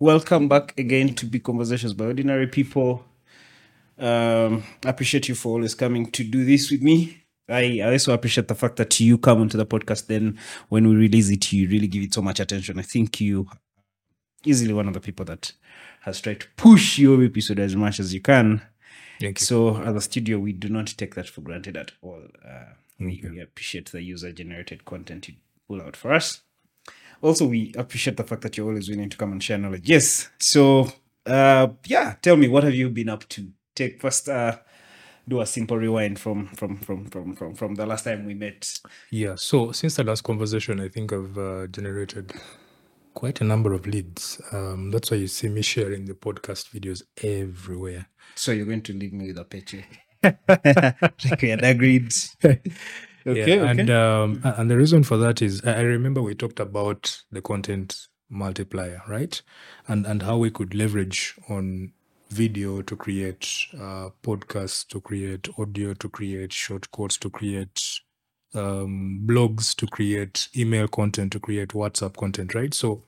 welcome back again to Big Conversations by Ordinary People. Um, I appreciate you for always coming to do this with me. I, I also appreciate the fact that you come onto the podcast. Then, when we release it, you really give it so much attention. I think you easily one of the people that has tried to push your episode as much as you can. Thank you. So, as a studio, we do not take that for granted at all. Uh, we, we appreciate the user generated content you pull out for us. Also, we appreciate the fact that you're always willing to come and share knowledge. Yes. So, uh, yeah, tell me, what have you been up to? Take first, uh, do a simple rewind from from from from from from the last time we met. Yeah. So since the last conversation, I think I've uh, generated quite a number of leads. Um, that's why you see me sharing the podcast videos everywhere. So you're going to leave me with a paycheck. like we had agreed. Okay. yeah, okay. And um, and the reason for that is I remember we talked about the content multiplier, right? And and how we could leverage on video to create uh, podcasts, to create audio, to create short courts, to create um, blogs, to create email content, to create WhatsApp content, right? So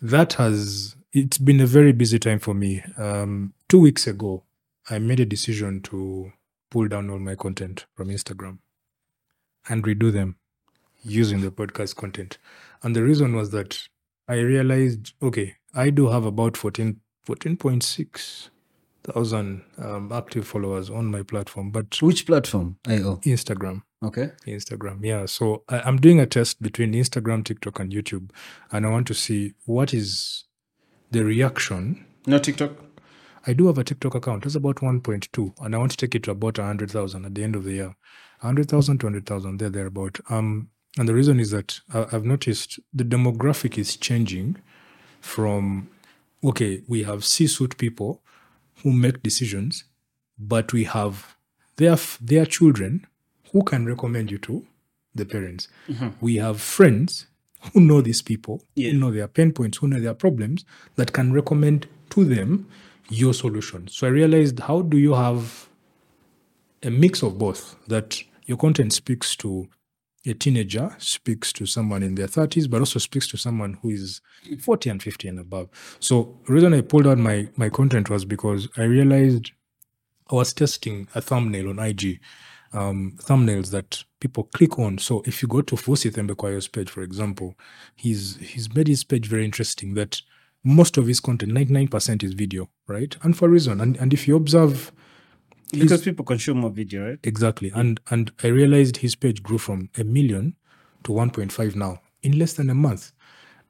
that has it's been a very busy time for me. Um, two weeks ago, I made a decision to pull down all my content from Instagram and redo them using the podcast content. And the reason was that I realized, okay, I do have about 14, 14.6 thousand um, active followers on my platform, but Which platform? IO. Instagram. Okay. Instagram, yeah. So I, I'm doing a test between Instagram, TikTok, and YouTube, and I want to see what is the reaction. No TikTok. I do have a TikTok account. It's about 1.2, and I want to take it to about 100,000 at the end of the year. 100,000 to 100,000, there, thereabout. Um, and the reason is that I, I've noticed the demographic is changing from, okay, we have C-suite people who make decisions, but we have their, their children who can recommend you to the parents. We have friends who know these people, Yeah. who know their pain points, who know their problems, that can recommend to them your solution. So I realized how do you have a mix of both that your content speaks to a teenager, speaks to someone in their 30s, but also speaks to someone who is 40 and 50 and above. So the reason I pulled out my, my content was because I realized I was testing a thumbnail on IG, um, thumbnails that people click on. So if you go to Vusi Thembekwayo's page, for example, he's he's made his page very interesting that most of his content, 99% is video, right? And for a reason. And, and if you observe Because people consume more video, right? exactly, and and I realized his page grew from a million to 1.5 now in less than a month.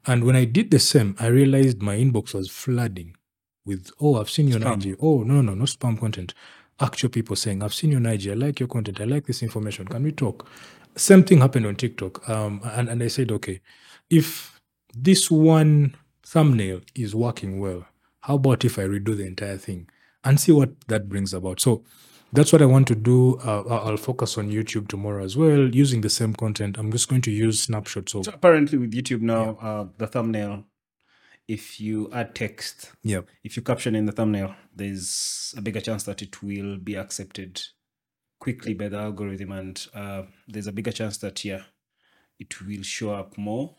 And when I did the same, I realized my inbox was flooding with, oh, I've seen you on Spam. IG. Oh, no, no, no, not spam content. Actual people saying, I've seen your IG. I like your content. I like this information. Can we talk? Same thing happened on TikTok. Um, and, and I said, okay, if this one thumbnail is working well, how about if I redo the entire thing and see what that brings about? So that's what I want to do. Uh, I'll focus on YouTube tomorrow as well, using the same content. I'm just going to use snapshots of So apparently, with YouTube now, uh, the thumbnail, if you add text, yeah. if you caption in the thumbnail, there's a bigger chance that it will be accepted quickly by the algorithm, and uh, there's a bigger chance that yeah, it will show up more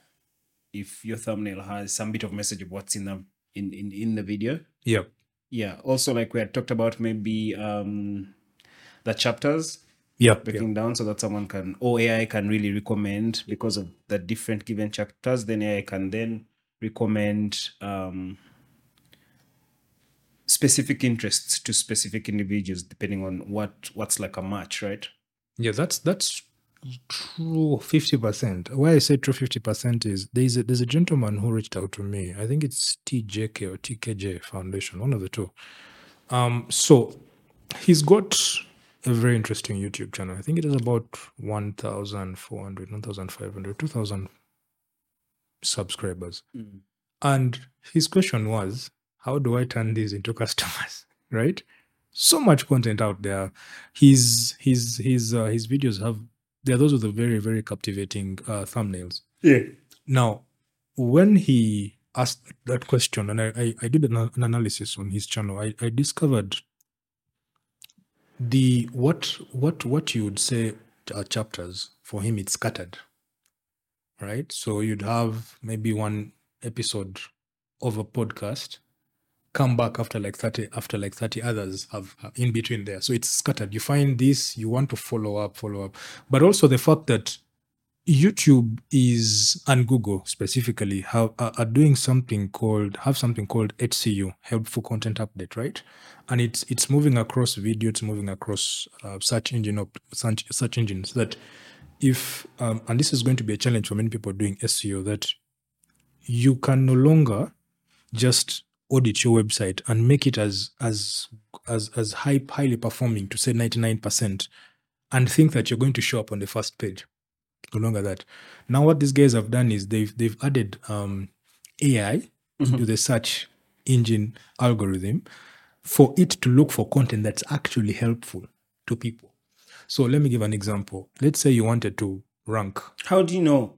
if your thumbnail has some bit of message of what's in the in in, in the video. Yeah. Yeah. Also, like we had talked about, maybe um, the chapters Yeah. breaking down so that someone can or AI can really recommend because of the different given chapters. Then AI can then recommend um, specific interests to specific individuals depending on what what's like a match, right? Yeah, that's that's true fifty percent. Why I say true fifty percent is there's a there's a gentleman who reached out to me. I think it's TJK or TKJ Foundation, one of the two. Um, so he's got a very interesting YouTube channel. I think it is about 1,400, 1,500, 2,000 subscribers. And his question was, how do I turn these into customers? Right? So much content out there. His his his uh, his videos have they're those with the very very captivating uh, thumbnails. Yeah. Now, when he asked that question, and I I, I did an, an analysis on his channel, I, I discovered the what what what you would say are chapters for him. It's scattered, right? So you'd have maybe one episode of a podcast come back after like 30 after like 30 others have have in between there. So it's scattered. You find this you want to follow up follow up. But also the fact that youtube is and google specifically have are, are doing something called have something called hcu helpful content update right? And it's it's moving across video it's moving across uh, search engine op- search, search engines that if um, and this is going to be a challenge for many people doing seo that you can no longer just audit your website and make it as as as as high highly performing to say 99% and think that you're going to show up on the first page. No longer that. Now what these guys have done is they've they've added um ai to the search engine algorithm for it to look for content that's actually helpful to people. So let me give an example. Let's say you wanted to rank. How do you know?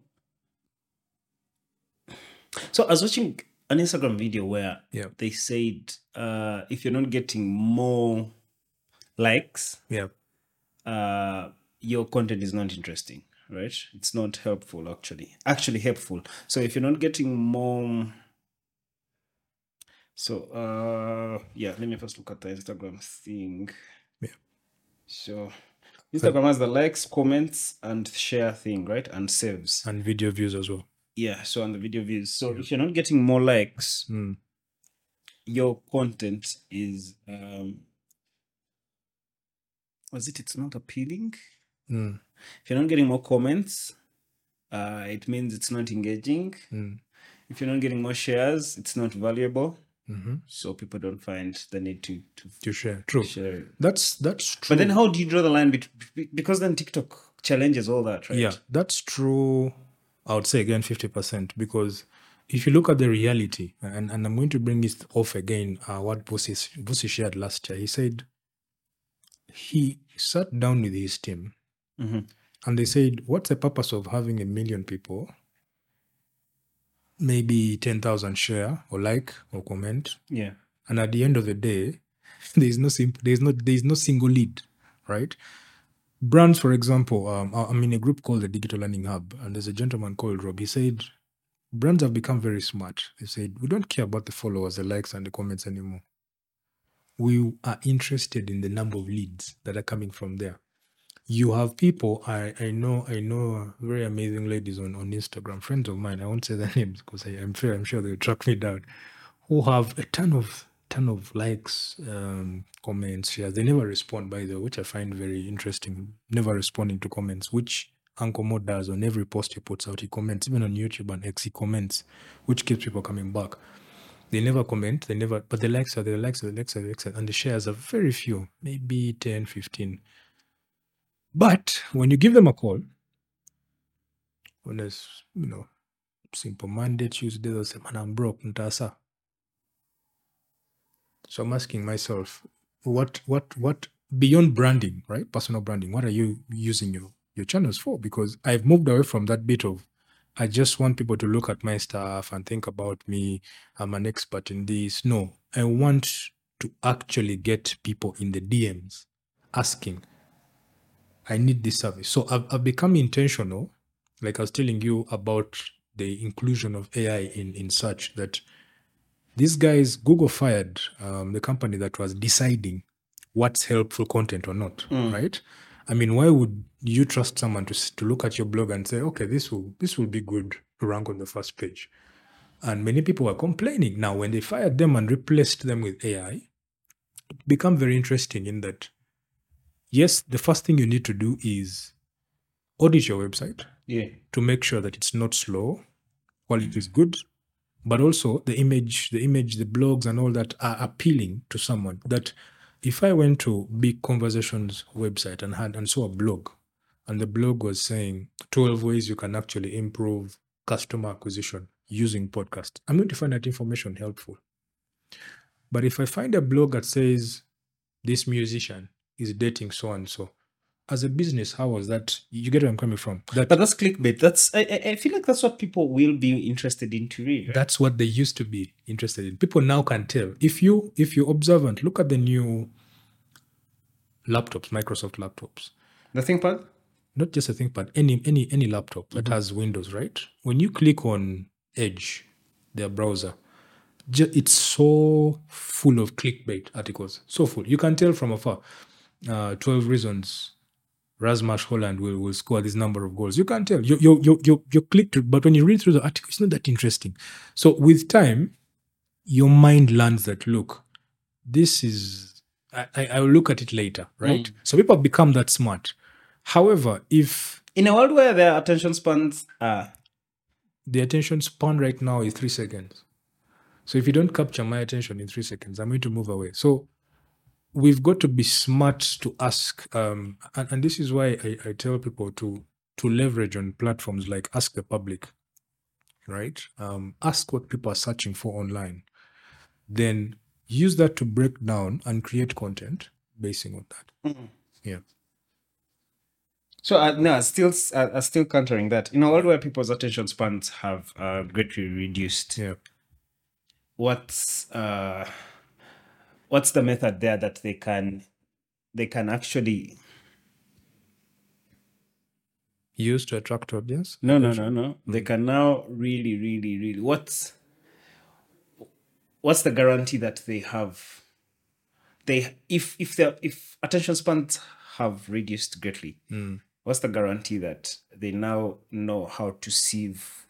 So I was watching an Instagram video where Yeah. they said uh, if you're not getting more likes, yeah uh, your content is not interesting, right? It's not helpful, actually. Actually, helpful. So if you're not getting more. So, uh, yeah, let me first look at the Instagram thing. Yeah. So, Instagram has the likes, comments, and share thing, right? And saves. and video views as well Yeah. So, on the video views. So, if you're not getting more likes, Mm. your content is. um Was it? It's not appealing. Mm. If you're not getting more comments, uh, it means it's not engaging. Mm. If you're not getting more shares, it's not valuable. Mhm. So people don't find the need to to to share true share that's that's true But then, how do you draw the line? Bet- be- because then TikTok challenges all that, right? Yeah, that's true. I would say again 50% because if you look at the reality, and, and I'm going to bring this off again, uh, what Vusi, Vusi shared last year, he said he sat down with his team Mhm. and they said, What's the purpose of having a million people, maybe 10,000 share or like or comment? Yeah. and at the end of the day there's no simple there's no there's no single lead right brands for example um, i'm in a group called the digital learning hub and there's a gentleman called rob. He said brands have become very smart. They said we don't care about the followers the likes and the comments anymore. We are interested in the number of leads that are coming from there. You have people i i know i know very amazing ladies on on instagram friends of mine i won't say their names because I, i'm sure i'm sure they'll track me down who have a ton of ton of likes, um, comments, shares. They never respond, by the way, which I find very interesting. Never responding to comments, which Uncle Mo does on every post he puts out. He comments, even on YouTube and X, he comments, which keeps people coming back. They never comment, they never, but the likes are the likes are the likes are the likes, are, and the shares are very few, maybe 10, 15. But when you give them a call, when there's, you know, simple Monday, Tuesday, they'll say, man, I'm broke, ntasa. So I'm asking myself, what what what beyond branding, right? Personal branding, what are you using your your channels for? Because I've moved away from that bit of I just want people to look at my stuff and think about me. I'm an expert in this. No, I want to actually get people in the DMs asking, I need this service. So I've, I've become intentional, like I was telling you about the inclusion of AI in, in search that these guys, Google fired um, the company that was deciding what's helpful content or not, right? I mean, why would you trust someone to to look at your blog and say, okay, this will this will be good to rank on the first page? And many people were complaining. Now, when they fired them and replaced them with AI, it became very interesting in that, yes, the first thing you need to do is audit your website Yeah. to make sure that it's not slow, quality is good, but also the image, the image, the blogs and all that are appealing to someone. That if I went to Big Conversations website and had and saw a blog, and the blog was saying 12 ways you can actually improve customer acquisition using podcast, I'm going to find that information helpful. But if I find a blog that says this musician is dating so and so, as a business, how was that? You get where I'm coming from. That But that's clickbait. That's I, I- feel like that's what people will be interested in to read. Right? that's what they used to be interested in people now can tell if you if you're observant look at the new laptops microsoft laptops The ThinkPad. not just a ThinkPad, any any any laptop that has Windows, right? When you click on Edge, their browser, it's so full of clickbait articles. So full. You can tell from afar. Uh, 12 reasons Rasmus Højlund will, will score this number of goals. You can't tell. You, you, you, you, you click through, but when you read through the article, it's not that interesting. So with time, your mind learns that, look, this is, I, I, I'll look at it later, right? Mm. So people become that smart. However, if In a world where their attention spans are the attention span right now is three seconds. So if you don't capture my attention in three seconds, I'm going to move away. So we've got to be smart to ask, um, and, and this is why I, I tell people to to leverage on platforms like Ask the Public, right? Um, ask what people are searching for online, then use that to break down and create content basing on that. Yeah. So uh, no, still, uh, uh, still countering that. In a world where people's attention spans have uh, greatly reduced, Yeah. what's uh, what's the method there that they can they can actually Use to attract audience. no no no no. Mm-hmm. They can now really really really what's what's the guarantee that they have they if if their if attention spans have reduced greatly hmm. what's the guarantee that they now know how to sieve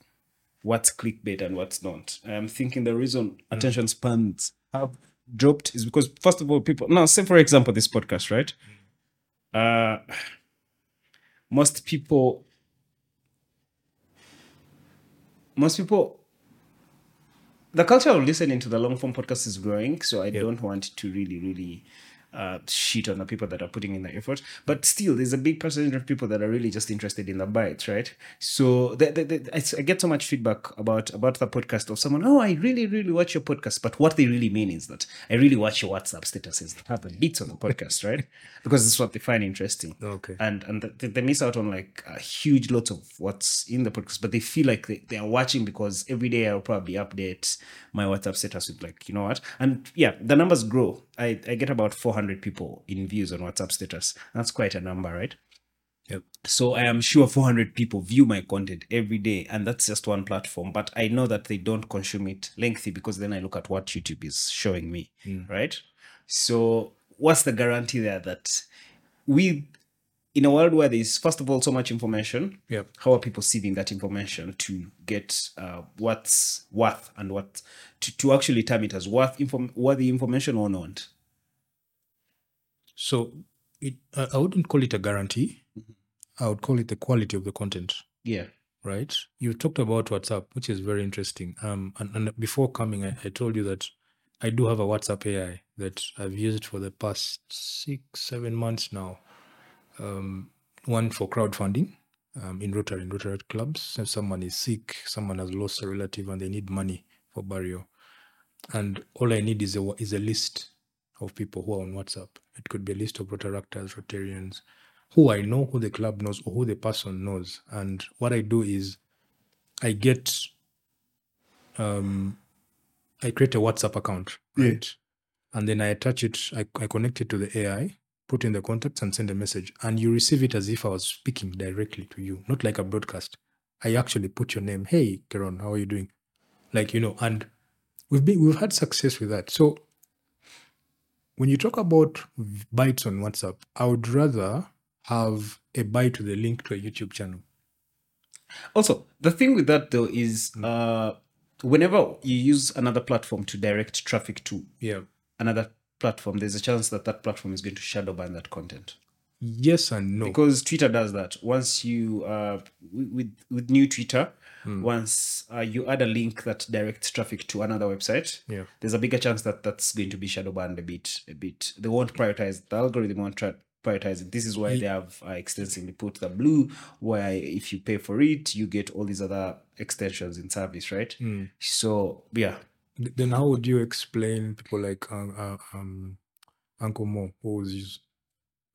what's clickbait and what's not? I'm thinking the reason hmm. attention spans have dropped is because first of all people now say for example this podcast right? Uh most people most people the culture of listening to the long form podcast is growing so i don't want to really really uh, shit on the people that are putting in the effort. But still there's a big percentage of people that are really just interested in the bites right? So the, the, the, I, get so much feedback about about the podcast of someone oh i really really watch your podcast but what they really mean is that i really watch your whatsapp statuses that have the beats on the podcast right? Because it's what they find interesting. Okay. and and they, they miss out on like a huge lots of what's in the podcast but they feel like they, they are watching because every day i'll probably update my whatsapp status with like you know what? And yeah the numbers grow. I i get about 400 people in views on whatsapp status. That's quite a number right? Yep. so i am sure 400 people view my content every day and that's just one platform. But i know that they don't consume it lengthy because then i look at what youtube is showing me hmm. right? So what's the guarantee there that we in a world where there's first of all so much information Yep. how are people sieving that information to get uh, what's worth and what to, to actually term it as worth inform worthy information or not So it, I I wouldn't call it a guarantee. I would call it the quality of the content, yeah right? You talked about WhatsApp, which is very interesting. Um, and, and before coming, I, I told you that I do have a WhatsApp AI that I've used for the past six, seven months now. Um, one for crowdfunding um, in Rotary, in Rotary clubs. So someone is sick, someone has lost a relative, and they need money for burial. And all I need is a is a list of people who are on WhatsApp. It could be a list of Rotaractors, Rotarians, who I know, who the club knows, or who the person knows. And what I do is I get um I create a WhatsApp account, right? And then I attach it, I, I connect it to the AI, put in the contacts and send a message. And you receive it as if I was speaking directly to you, not like a broadcast. I actually put your name, hey Keron, how are you doing? Like, you know, and we've been we've had success with that. So when you talk about bites on WhatsApp, I would rather have a bite to the link to a YouTube channel. also the thing with that though is uh whenever you use another platform to direct traffic to Yeah. another platform there's a chance that that platform is going to shadow ban that content Yes and no. because Twitter does that. Once you uh with with new Twitter, once uh, you add a link that directs traffic to another website, Yeah. there's a bigger chance that that's going to be shadow banned a bit. A bit. They won't prioritize the algorithm won't try prioritize it. This is why they have uh, extensively put the blue, where if you pay for it, you get all these other extensions in service, right? So yeah, Th- Then how would you explain people like uh, uh, um, Uncle Mo, who's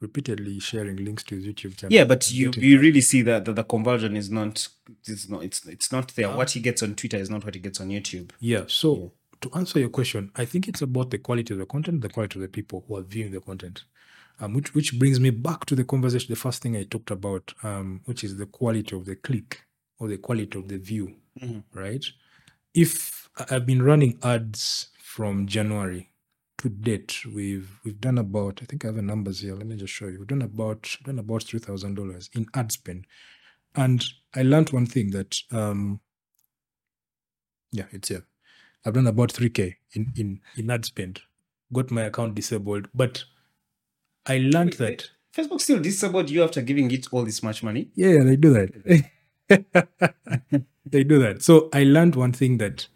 repeatedly sharing links to his YouTube channel? Yeah, but you Getting- you really see that, that the conversion is not it's not it's it's not there. What he gets on Twitter is not what he gets on YouTube. Yeah. So to answer your question, I think it's about the quality of the content, the quality of the people who are viewing the content. Um, which which brings me back to the conversation, the first thing I talked about, um, which is the quality of the click or the quality of the view, right? if I've been running ads from January to date, we've we've done about I think I have the numbers here. Let me just show you. We've done about done about three thousand dollars in ad spend, and I learned one thing that um yeah it's here. I've done about three k in in in ad spend. Got my account disabled, but I learned that Facebook still disabled you after giving it all this much money. yeah, they do that. they do that. So I learned one thing that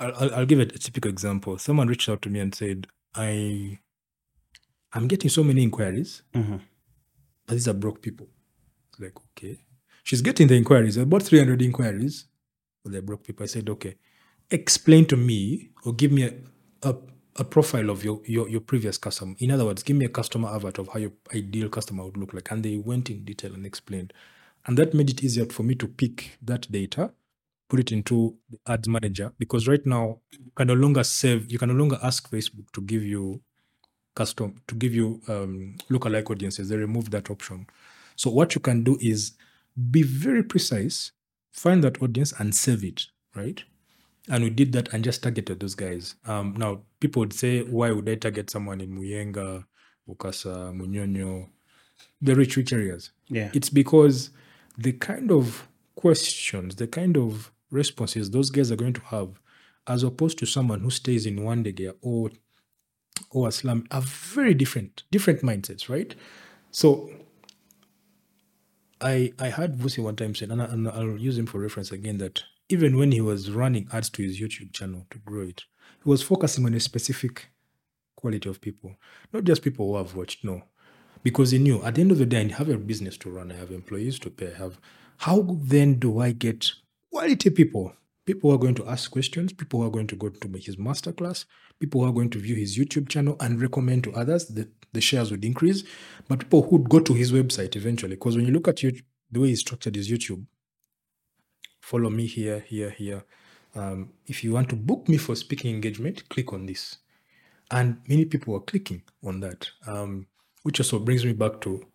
I'll, I'll, give it a typical example. Someone reached out to me and said, "I, I'm getting so many inquiries, Mhm. but these are broke people." It's like, okay, she's getting the inquiries, about 300 inquiries, but they're broke people. I said, okay, explain to me or give me a, a, a profile of your, your your previous customer. In other words, give me a customer avatar of how your ideal customer would look like. And they went in detail and explained. And that made it easier for me to pick that data, put it into the ads manager, because right now you can no longer save, you can no longer ask Facebook to give you custom to give you um, lookalike audiences. They removed that option. So what you can do is be very precise, find that audience and save it, right? And we did that and just targeted those guys. Um, now people would say, why would I target someone in Muyenga, Ukasa, Munyonyo, the rich rich areas? Yeah. It's because the kind of questions, the kind of responses those guys are going to have, as opposed to someone who stays in Wandegeya or or a slum, are very different, different mindsets, right? So I I heard Vusi one time said, and, I, and I'll use him for reference again, that even when he was running ads to his YouTube channel to grow it, he was focusing on a specific quality of people, not just people who have watched, no. Because he knew at the end of the day, I have a business to run, I have employees to pay, I have how then do I get quality people? People who are going to ask questions, people who are going to go to his masterclass, people who are going to view his YouTube channel and recommend to others that the shares would increase, but people who would go to his website eventually. Because when you look at YouTube, the way he structured his YouTube, follow me here, here, here. Um, if you want to book me for speaking engagement, click on this. And many people are clicking on that, um, which also brings me back to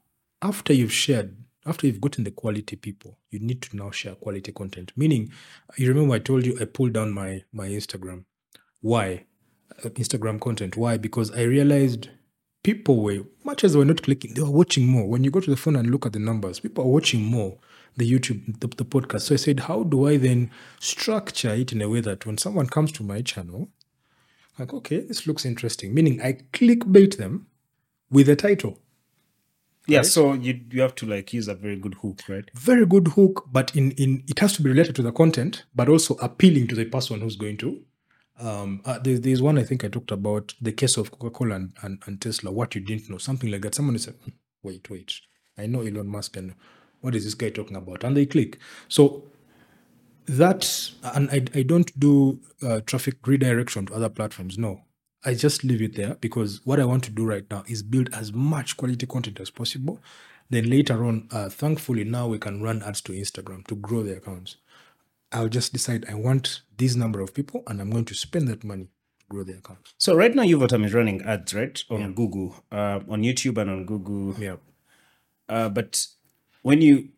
after you've shared, after you've gotten the quality people, you need to now share quality content. Meaning, you remember I told you I pulled down my my Instagram. Why? Uh, Instagram content. Why? Because I realized people were much as they were not clicking, they were watching more. When you go to the phone and look at the numbers, people are watching more the YouTube, the, the podcast. So I said, how do I then structure it in a way that when someone comes to my channel, like, okay, this looks interesting. Meaning I clickbait them with a title. Yeah. Right? So you you have to like use a very good hook, right? Very good hook, but in in it has to be related to the content, but also appealing to the person who's going to. Um, uh, there, there's one I think I talked about the case of Coca Cola and, and, and Tesla. What you didn't know, something like that. Someone said, "Hmm, "Wait, wait, I know Elon Musk, and what is this guy talking about?" And they click. So that, and I, I don't do uh, traffic redirection to other platforms. No, I just leave it there because what I want to do right now is build as much quality content as possible. Then later on, uh, thankfully, now we can run ads to Instagram to grow the accounts. I'll just decide I want this number of people and I'm going to spend that money to grow the account. So right now, Yuvatam is running ads, right, on Google, uh, on YouTube and on Google. Yeah. Uh, but when you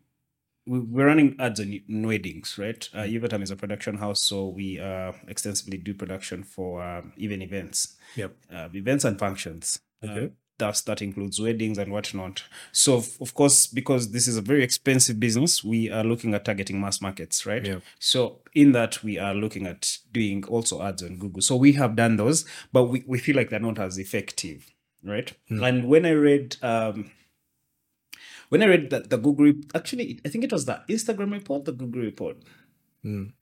we're running ads on weddings, right? Uh, Yuvatam is a production house, so we uh, extensively do production for um, even events, Yep. uh, events and functions. Uh, Okay. thus, that includes weddings and whatnot. So, of of course, because this is a very expensive business, we are looking at targeting mass markets, right? Yeah. So, in that, we are looking at doing also ads on Google. So, we have done those, but we, we feel like they're not as effective, right? And when I read, um, when I read that the Google, actually, I think it was the Instagram report, the Google report. Mm.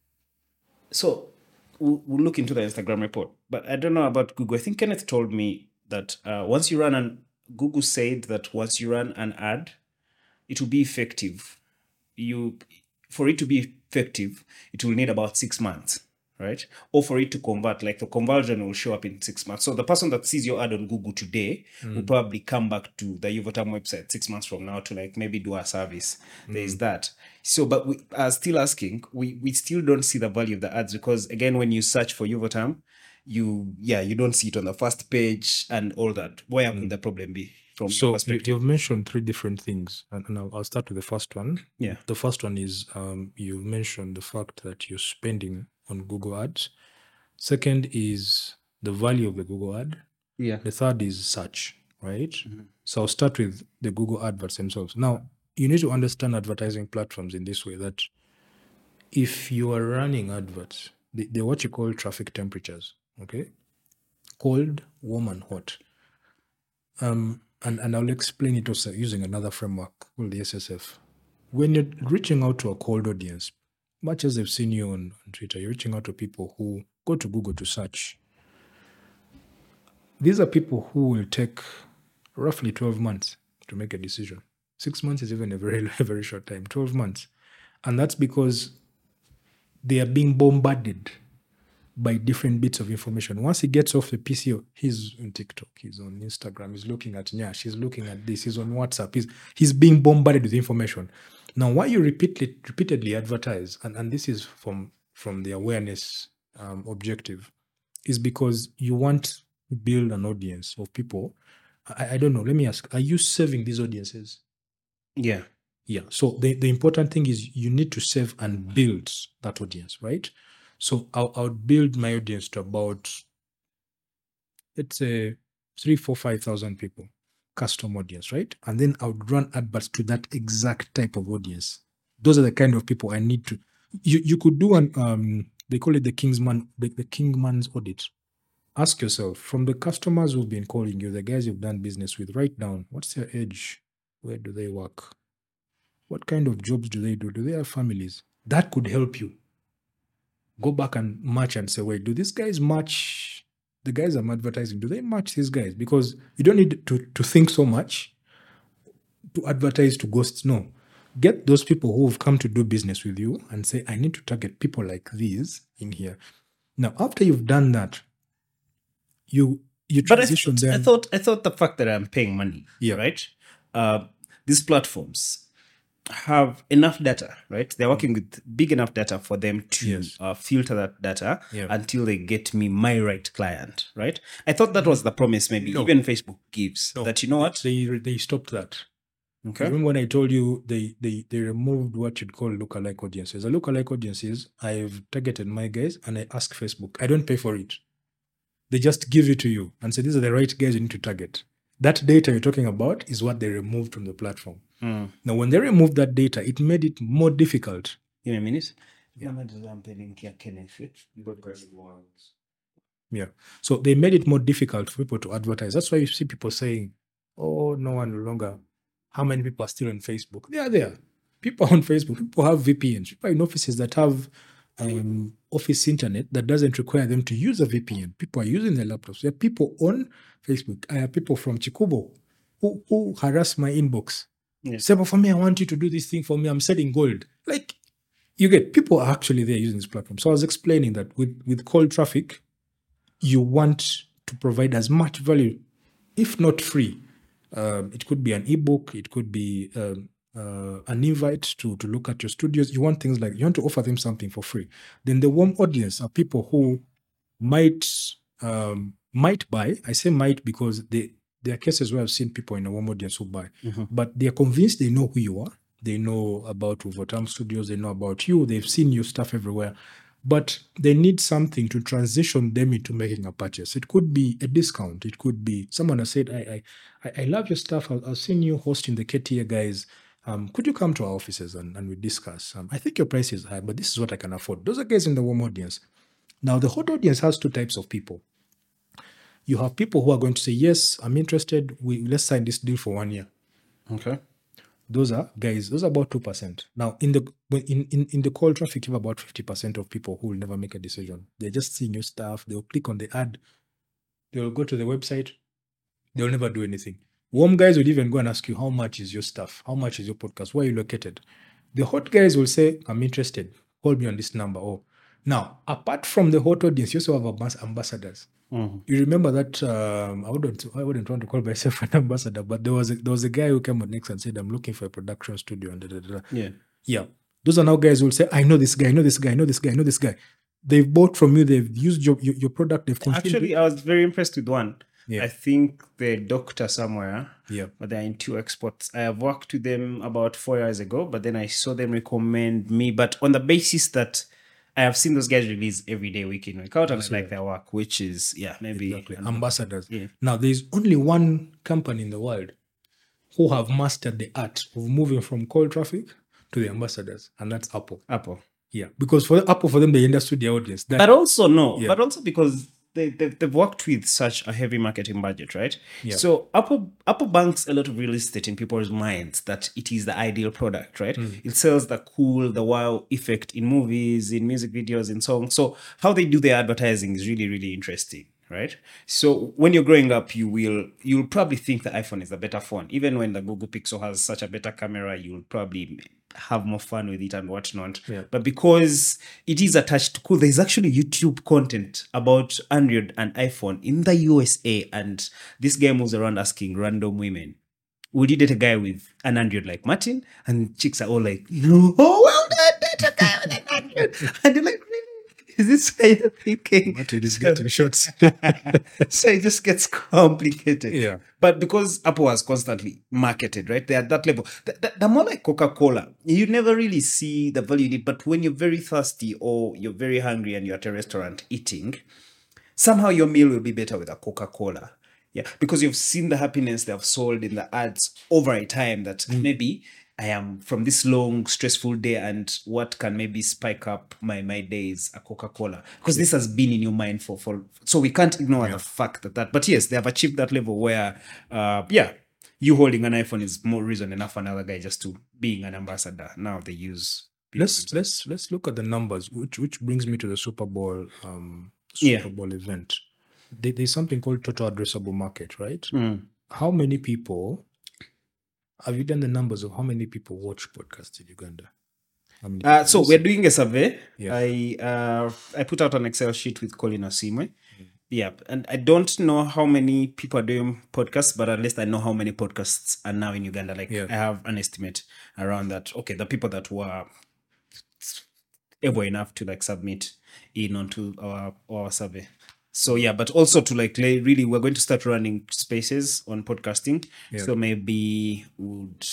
So we'll, we'll look into the Instagram report, but I don't know about Google. I think Kenneth told me that uh, once you run an Google said that once you run an ad, it will be effective. You for it to be effective, it will need about six months, right? Or for it to convert, like the conversion will show up in six months. So the person that sees your ad on Google today will mm. probably come back to the Yuvotam website six months from now to like maybe do a service. There is mm. that. So, but we are still asking, we, we still don't see the value of the ads because again, when you search for Yuvotam, you yeah, you don't see it on the first page and all that. Where could mm. the problem be from So you've mentioned three different things, and, and I'll, I'll start with the first one. Yeah. The first one is um, you've mentioned the fact that you're spending on Google Ads. Second is the value of the Google ad. Yeah. The third is search, right? So I'll start with the Google adverts themselves. Now, you need to understand advertising platforms in this way that if you are running adverts, they, they're what you call traffic temperatures, okay? Cold, warm, and hot. Um, and, and I'll explain it also using another framework called the SSF. When you're reaching out to a cold audience, much as they've seen you on, on Twitter, you're reaching out to people who go to Google to search. These are people who will take roughly 12 months to make a decision. Six months is even a very, very short time, 12 months. And that's because they are being bombarded by different bits of information. Once he gets off the PC, he's on TikTok, he's on Instagram, he's looking at Nyash, he's looking at this, he's on WhatsApp, he's, he's being bombarded with information. Now, why you repeatedly, repeatedly advertise, and, and this is from, from the awareness um, objective, is because you want to build an audience of people. I, I don't know, let me ask, are you serving these audiences? Yeah. Yeah. So the, the important thing is you need to serve and build that audience, right? So I'll, I'll build my audience to about, let's say, three, four, five thousand people, custom audience, right? And then I would run adverts to that exact type of audience. Those are the kind of people I need to. You you could do an um they call it the Kingsman the, the Kingman's audit. Ask yourself from the customers who've been calling you, the guys you've done business with, write down what's their age, where do they work, what kind of jobs do they do? Do they have families? That could help you. Go back and match and say, wait, do these guys match the guys I'm advertising? Do they match these guys? Because you don't need to, to think so much to advertise to ghosts. No. Get those people who have come to do business with you and say, I need to target people like these in here. Now, after you've done that, you you But I, transition th- I thought I thought the fact that I'm paying money, Yeah. right? Uh, these platforms have enough data, right? They're working with big enough data for them to Yes. uh, filter that data Yeah. until they get me my right client, right? I thought that was the promise. Maybe No. even Facebook gives No. that. You know what? they they stopped that. Okay. Remember when I told you they, they they removed what you'd call lookalike audiences? A lookalike audiences, I've targeted my guys and I ask Facebook. I don't pay for it. They just give it to you and say these are the right guys you need to target. That data you're talking about is what they removed from the platform. Mm. Now, when they removed that data, it made it more difficult. Give me a minute. Yeah. So they made it more difficult for people to advertise. That's why you see people saying, oh, no one no longer. How many people are still on Facebook? They are there. People are on Facebook. People have VPNs. People are in offices that have um, office internet that doesn't require them to use a VPN. People are using their laptops. There are people on Facebook. I have people from Chikubo who, who harass my inbox. Yeah. Say, but for me, I want you to do this thing for me. I'm selling gold. Like, you get people are actually there using this platform. So I was explaining that with, with cold traffic, you want to provide as much value, if not free. Um, it could be an ebook, it could be um, uh, an invite to, to look at your studios. You want things like you want to offer them something for free. Then the warm audience are people who might um, might buy. I say might because they there are cases where I've seen people in a warm audience who buy, Mhm. but they are convinced they know who you are. They know about Uvotam Studios. They know about you. They've seen your stuff everywhere but they need something to transition them into making a purchase. It could be a discount. It could be someone has said, "I, I, I- love your stuff. I've seen you hosting the KTA guys. Um, could you come to our offices and, and we discuss? Um, I think your price is high, but this is what I can afford." Those are guys in the warm audience. Now, the hot audience has two types of people. You have people who are going to say, "Yes, I'm interested. We let's sign this deal for one year." Okay. those are guys those are about 2% now in the in, in in the cold traffic you have about 50% of people who will never make a decision. They're just seeing your stuff. They'll click on the ad. They'll go to the website. They'll never do anything. Warm guys will even go and ask you how much is your stuff? How much is your podcast? Where are you located? The hot guys will say i'm interested. Call me on this number. Oh now apart from the hot audience you also have ambas- ambassadors Mhm. you remember that um, I wouldn't I wouldn't want to call myself an ambassador, but there was a, there was a guy who came on next and said, "I'm looking for a production studio." And da, da, da. Yeah. yeah, those are now guys who will say, "I know this guy, I know this guy, I know this guy, I know this guy." They've bought from you, they've used your your, your product, they've consumed Actually. I was very impressed with one. Yeah. I think the doctor somewhere, Yeah, but they're in two exports. I have worked with them about four years ago, but then I saw them recommend me, but on the basis that I have seen those guys release every day, week in, week out, and I like their work, which is yeah, maybe Exactly. Ambassadors. Yeah. Now, there's only one company in the world who have mastered the art of moving from cold traffic to the ambassadors, and that's Apple. Apple. Yeah, because for Apple, for them, they understood their audience. That, But also no, Yeah. but also because they, they they've worked with such a heavy marketing budget, right? Yeah. So Apple Apple banks a lot of real estate in people's minds that it is the ideal product, right? Mm. It sells the cool, the wow effect in movies, in music videos, in songs. So how they do their advertising is really, really interesting. Right. So when you're growing up, you will you'll probably think the iPhone is a better phone. Even when the Google Pixel has such a better camera, you'll probably have more fun with it and whatnot. Yeah. But because it is attached to cool, there's actually YouTube content about Android and iPhone in the USA, and this guy moves around asking random women, "Would you date a guy with an Android like Martin?" And chicks are all like, "No, well done, date a guy with an Android." And you're like, "Really? Is this how you're thinking?" What it is getting shots. so it just gets complicated. Yeah. But because Apple has constantly marketed, right? They're at that level. Th- th- They're more like Coca Cola. You never really see the value in it. But when you're very thirsty or you're very hungry and you're at a restaurant eating, somehow your meal will be better with a Coca Cola. Yeah. Because you've seen the happiness they have sold in the ads over a time that mm. maybe I am from this long, stressful day, and what can maybe spike up my my days a Coca Cola because this has been in your mind for for so we can't ignore the fact that that. But yes, they have achieved that level where, uh, yeah, you holding an iPhone is more reason enough for another guy just to being an ambassador. Now they use. let's let's let's look at the numbers, which which brings me to the Super Bowl um Super Yeah. Bowl event. There- there's something called total addressable market, right? Mm. How many people have you done the numbers of how many people watch podcasts in Uganda? Uh, so we're doing a survey. Yeah. I uh, I put out an Excel sheet with Colin Osimwe. Yeah, and I don't know how many people are doing podcasts, but at least I know how many podcasts are now in Uganda. Like Yeah. I have an estimate around that. Okay, the people that were able enough to like submit in onto our our survey. So yeah, but also to like really, we're going to start running spaces on podcasting. Yeah. So maybe would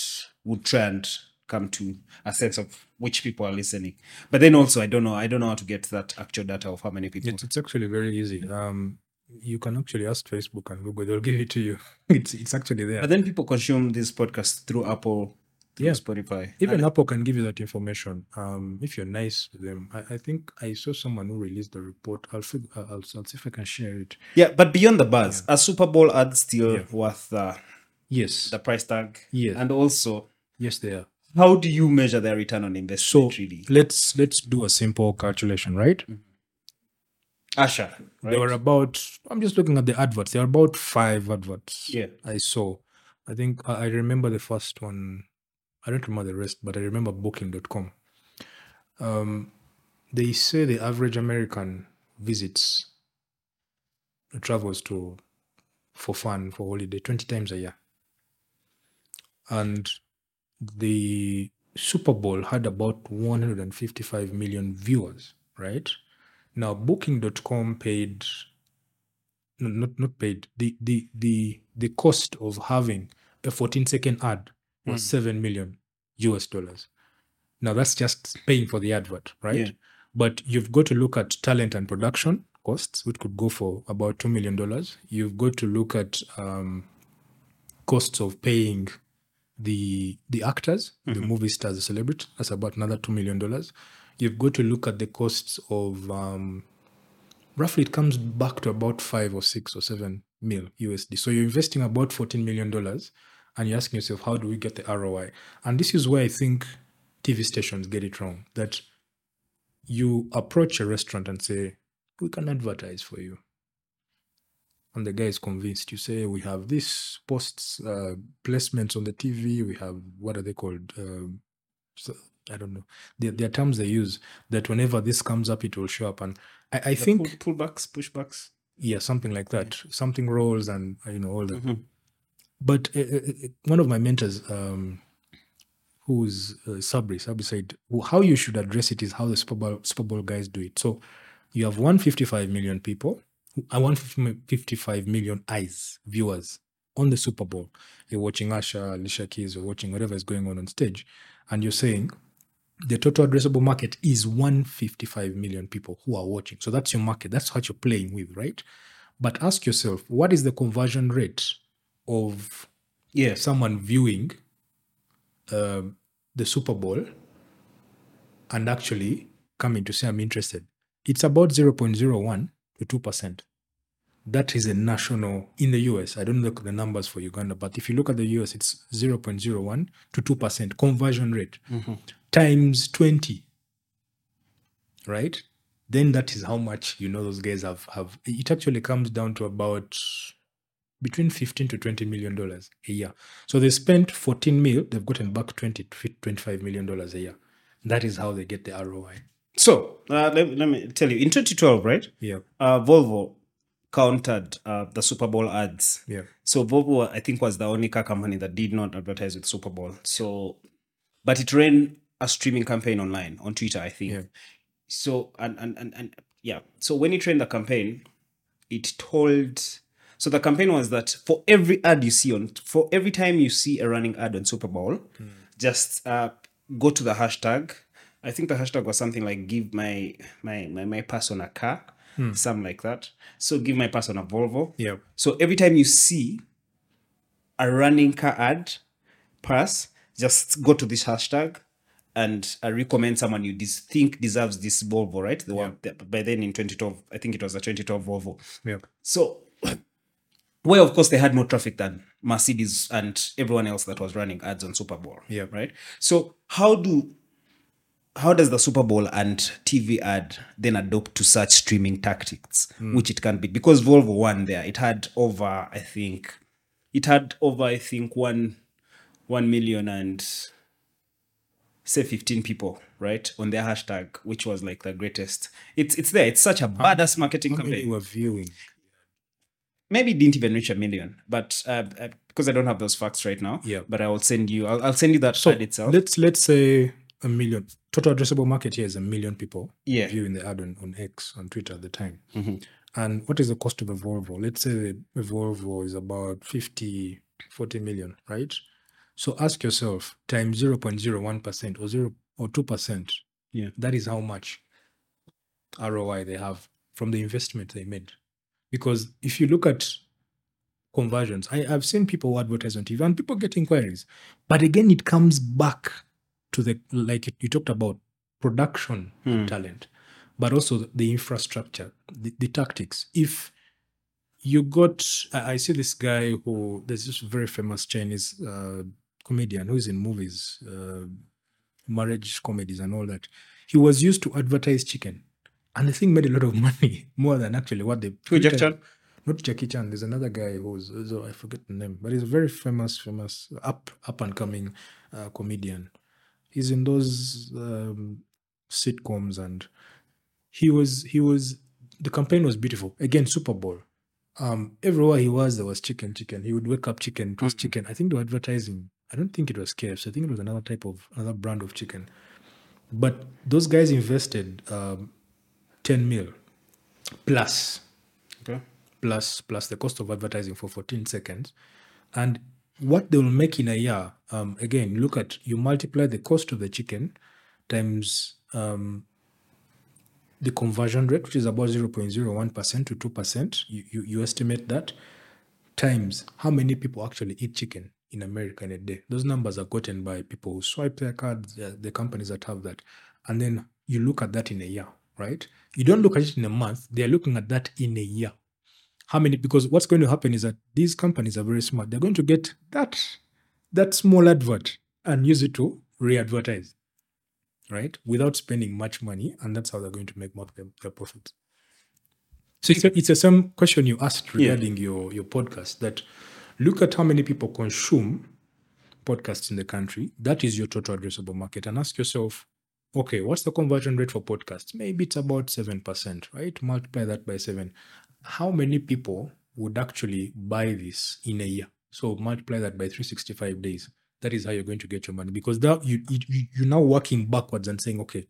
would try and come to a sense of which people are listening. But then also, I don't know. I don't know how to get that actual data of how many people. It's, it's actually very easy. Um, you can actually ask Facebook and Google; they'll give it to you. It's it's actually there. But then people consume this podcast through Apple, Yeah. Spotify. Even And- Apple can give you that information. Um, if you're nice with them, I, I think I saw someone who released the report. I'll, I'll, I'll see if I can share it. yeah, but beyond the buzz, a Super Bowl ad still Yeah. worth the Yes, the price tag. Yes. and also yes, they are. how do you measure their return on investment? So really, let's let's do a simple calculation, right? Usher, right? There were about. I'm just looking at the adverts. There are about five adverts. Yeah. I saw. I think I remember the first one. I don't remember the rest, but I remember Booking.com. Um, they say the average American visits travels to for fun for holiday 20 times a year and the super bowl had about 155 million viewers right now booking.com paid no, not not paid the the the the cost of having a 14 second ad was 7 million us dollars. Now that's just paying for the advert right? Yeah. but you've got to look at talent and production costs which could go for about 2 million dollars. You've got to look at um, costs of paying the the actors the movie stars the celebrities. That's about another 2 million dollars. You've got to look at the costs of um, roughly it comes back to about five or six or seven mil USD. So you're investing about $14 million and you're asking yourself, how do we get the ROI? And this is where I think TV stations get it wrong that you approach a restaurant and say, we can advertise for you. And the guy is convinced. You say, we have this posts, uh, placements on the TV. We have, what are they called? Um, so, I don't know. There, there are terms they use that whenever this comes up, it will show up. And I, I think pull, pullbacks, pushbacks. yeah something like that something rolls and you know all that Mhm. But uh, uh, uh, one of my mentors um who's uh, sabri sabri said "Well, how you should address it is how the super bowl, super bowl guys do it so you have 155 million people uh, 155 million eyes viewers on the super bowl you're watching Usher alicia keys or watching whatever is going on on stage and you're saying the total addressable market is 155 million people who are watching. So that's your market. That's what you're playing with, right? But ask yourself, what is the conversion rate of yeah someone viewing um, the Super Bowl and actually coming to say, I'm interested? It's about 0.01 to 2%. That is a national in the US. I don't look at the numbers for Uganda, but if you look at the US, it's 0.01 to 2% conversion rate times 20 right then that is how much you know those guys have have it actually comes down to about between 15 to 20 million dollars a year so they spent 14 mil they've gotten back 20 to 25 million dollars a year that is how they get the roi So uh, let, let me tell you, in 2012, right? yeah Uh, Volvo countered uh, the Super Bowl ads. yeah So Volvo, I think, was the only car company that did not advertise with Super Bowl. So, but it ran a streaming campaign online on Twitter, I think. Yeah. So and and and, and yeah. So when it ran the campaign, it told. So the campaign was that for every ad you see on, for every time you see a running ad on Super Bowl, just uh, go to the hashtag. I think the hashtag was something like "give my my my, my person a car," something like that. So give my person a Volvo. yeah So every time you see a running car ad pass, just go to this hashtag and uh, recommend someone you dis- think deserves this Volvo, right? The one that, by then in 2012, I think it was a 2012 Volvo. yeah So, where of course they had more traffic than Mercedes and everyone else that was running ads on Super Bowl. Yeah. Right. So how do how does the Super Bowl and TV ad then adopt to such streaming tactics, hmm. which it can be? Because Volvo won there, it had over, I think, it had over, I think, one one million and say 15 people, right, on their hashtag, which was like the greatest. It's it's there. It's such a badass marketing how campaign were viewing maybe it didn't even reach a million but uh, uh, because i don't have those facts right now Yeah. but i will send you i'll, I'll send you that so ad itself let's let's say a million total addressable market here is a million people Yeah. viewing the ad on, on X on Twitter at the time. Mhm. And what is the cost of a Volvo? Let's say the the Volvo is about 50, 40 million, right? So ask yourself times 0.01% or 0 or 2%. Yeah. That is how much ROI they have from the investment they made. Because if you look at conversions, I, I've seen people advertise on TV and people get inquiries. But again, it comes back to the like you talked about production talent, but also the, the infrastructure, the, the tactics. If you got, I, I see this guy who there's this very famous Chinese uh, comedian who's in movies, uh, marriage comedies, and all that. He was used to advertise chicken, and the thing made a lot of money more than actually what they. Who, Jack Chan? Not Jackie Chan. There's another guy who's, who's- I forget the name, but he's a very famous, famous up up and coming uh, comedian. He's in those um, sitcoms, and he was he was the campaign was beautiful. Again, Super Bowl. Um, everywhere he was, there was chicken, chicken. He would wake up chicken. It was chicken. I think they were advertising. I don't think it was KFC. I think it was another type of another brand of chicken. But those guys invested um, ten mil plus. Okay. plus plus the cost of advertising for 14 seconds. And what they will make in a year um, again look at you multiply the cost of the chicken times um, the conversion rate which is about 0.01% to 2% you, you, you estimate that times how many people actually eat chicken in america in a day. Those numbers are gotten by people who swipe their cards uh, the companies that have that. And then you look at that in a year right? You don't look at it in a month they're looking at that in a year. How many because what's going to happen is that these companies are very smart. They're going to get that that small advert and use it to re-advertise right? Without spending much money and that's how they're going to make more of their, their profits so it's, a, it's the same question you asked Yeah. regarding your your podcast that look at how many people consume podcasts in the country. That is your total addressable market. And ask yourself okay what's the conversion rate for podcasts? Maybe it's about 7% right? Multiply that by 7 how many people would actually buy this in a year? So multiply that by 365 days. That is how you're going to get your money because that you, you you- you're now working backwards and saying okay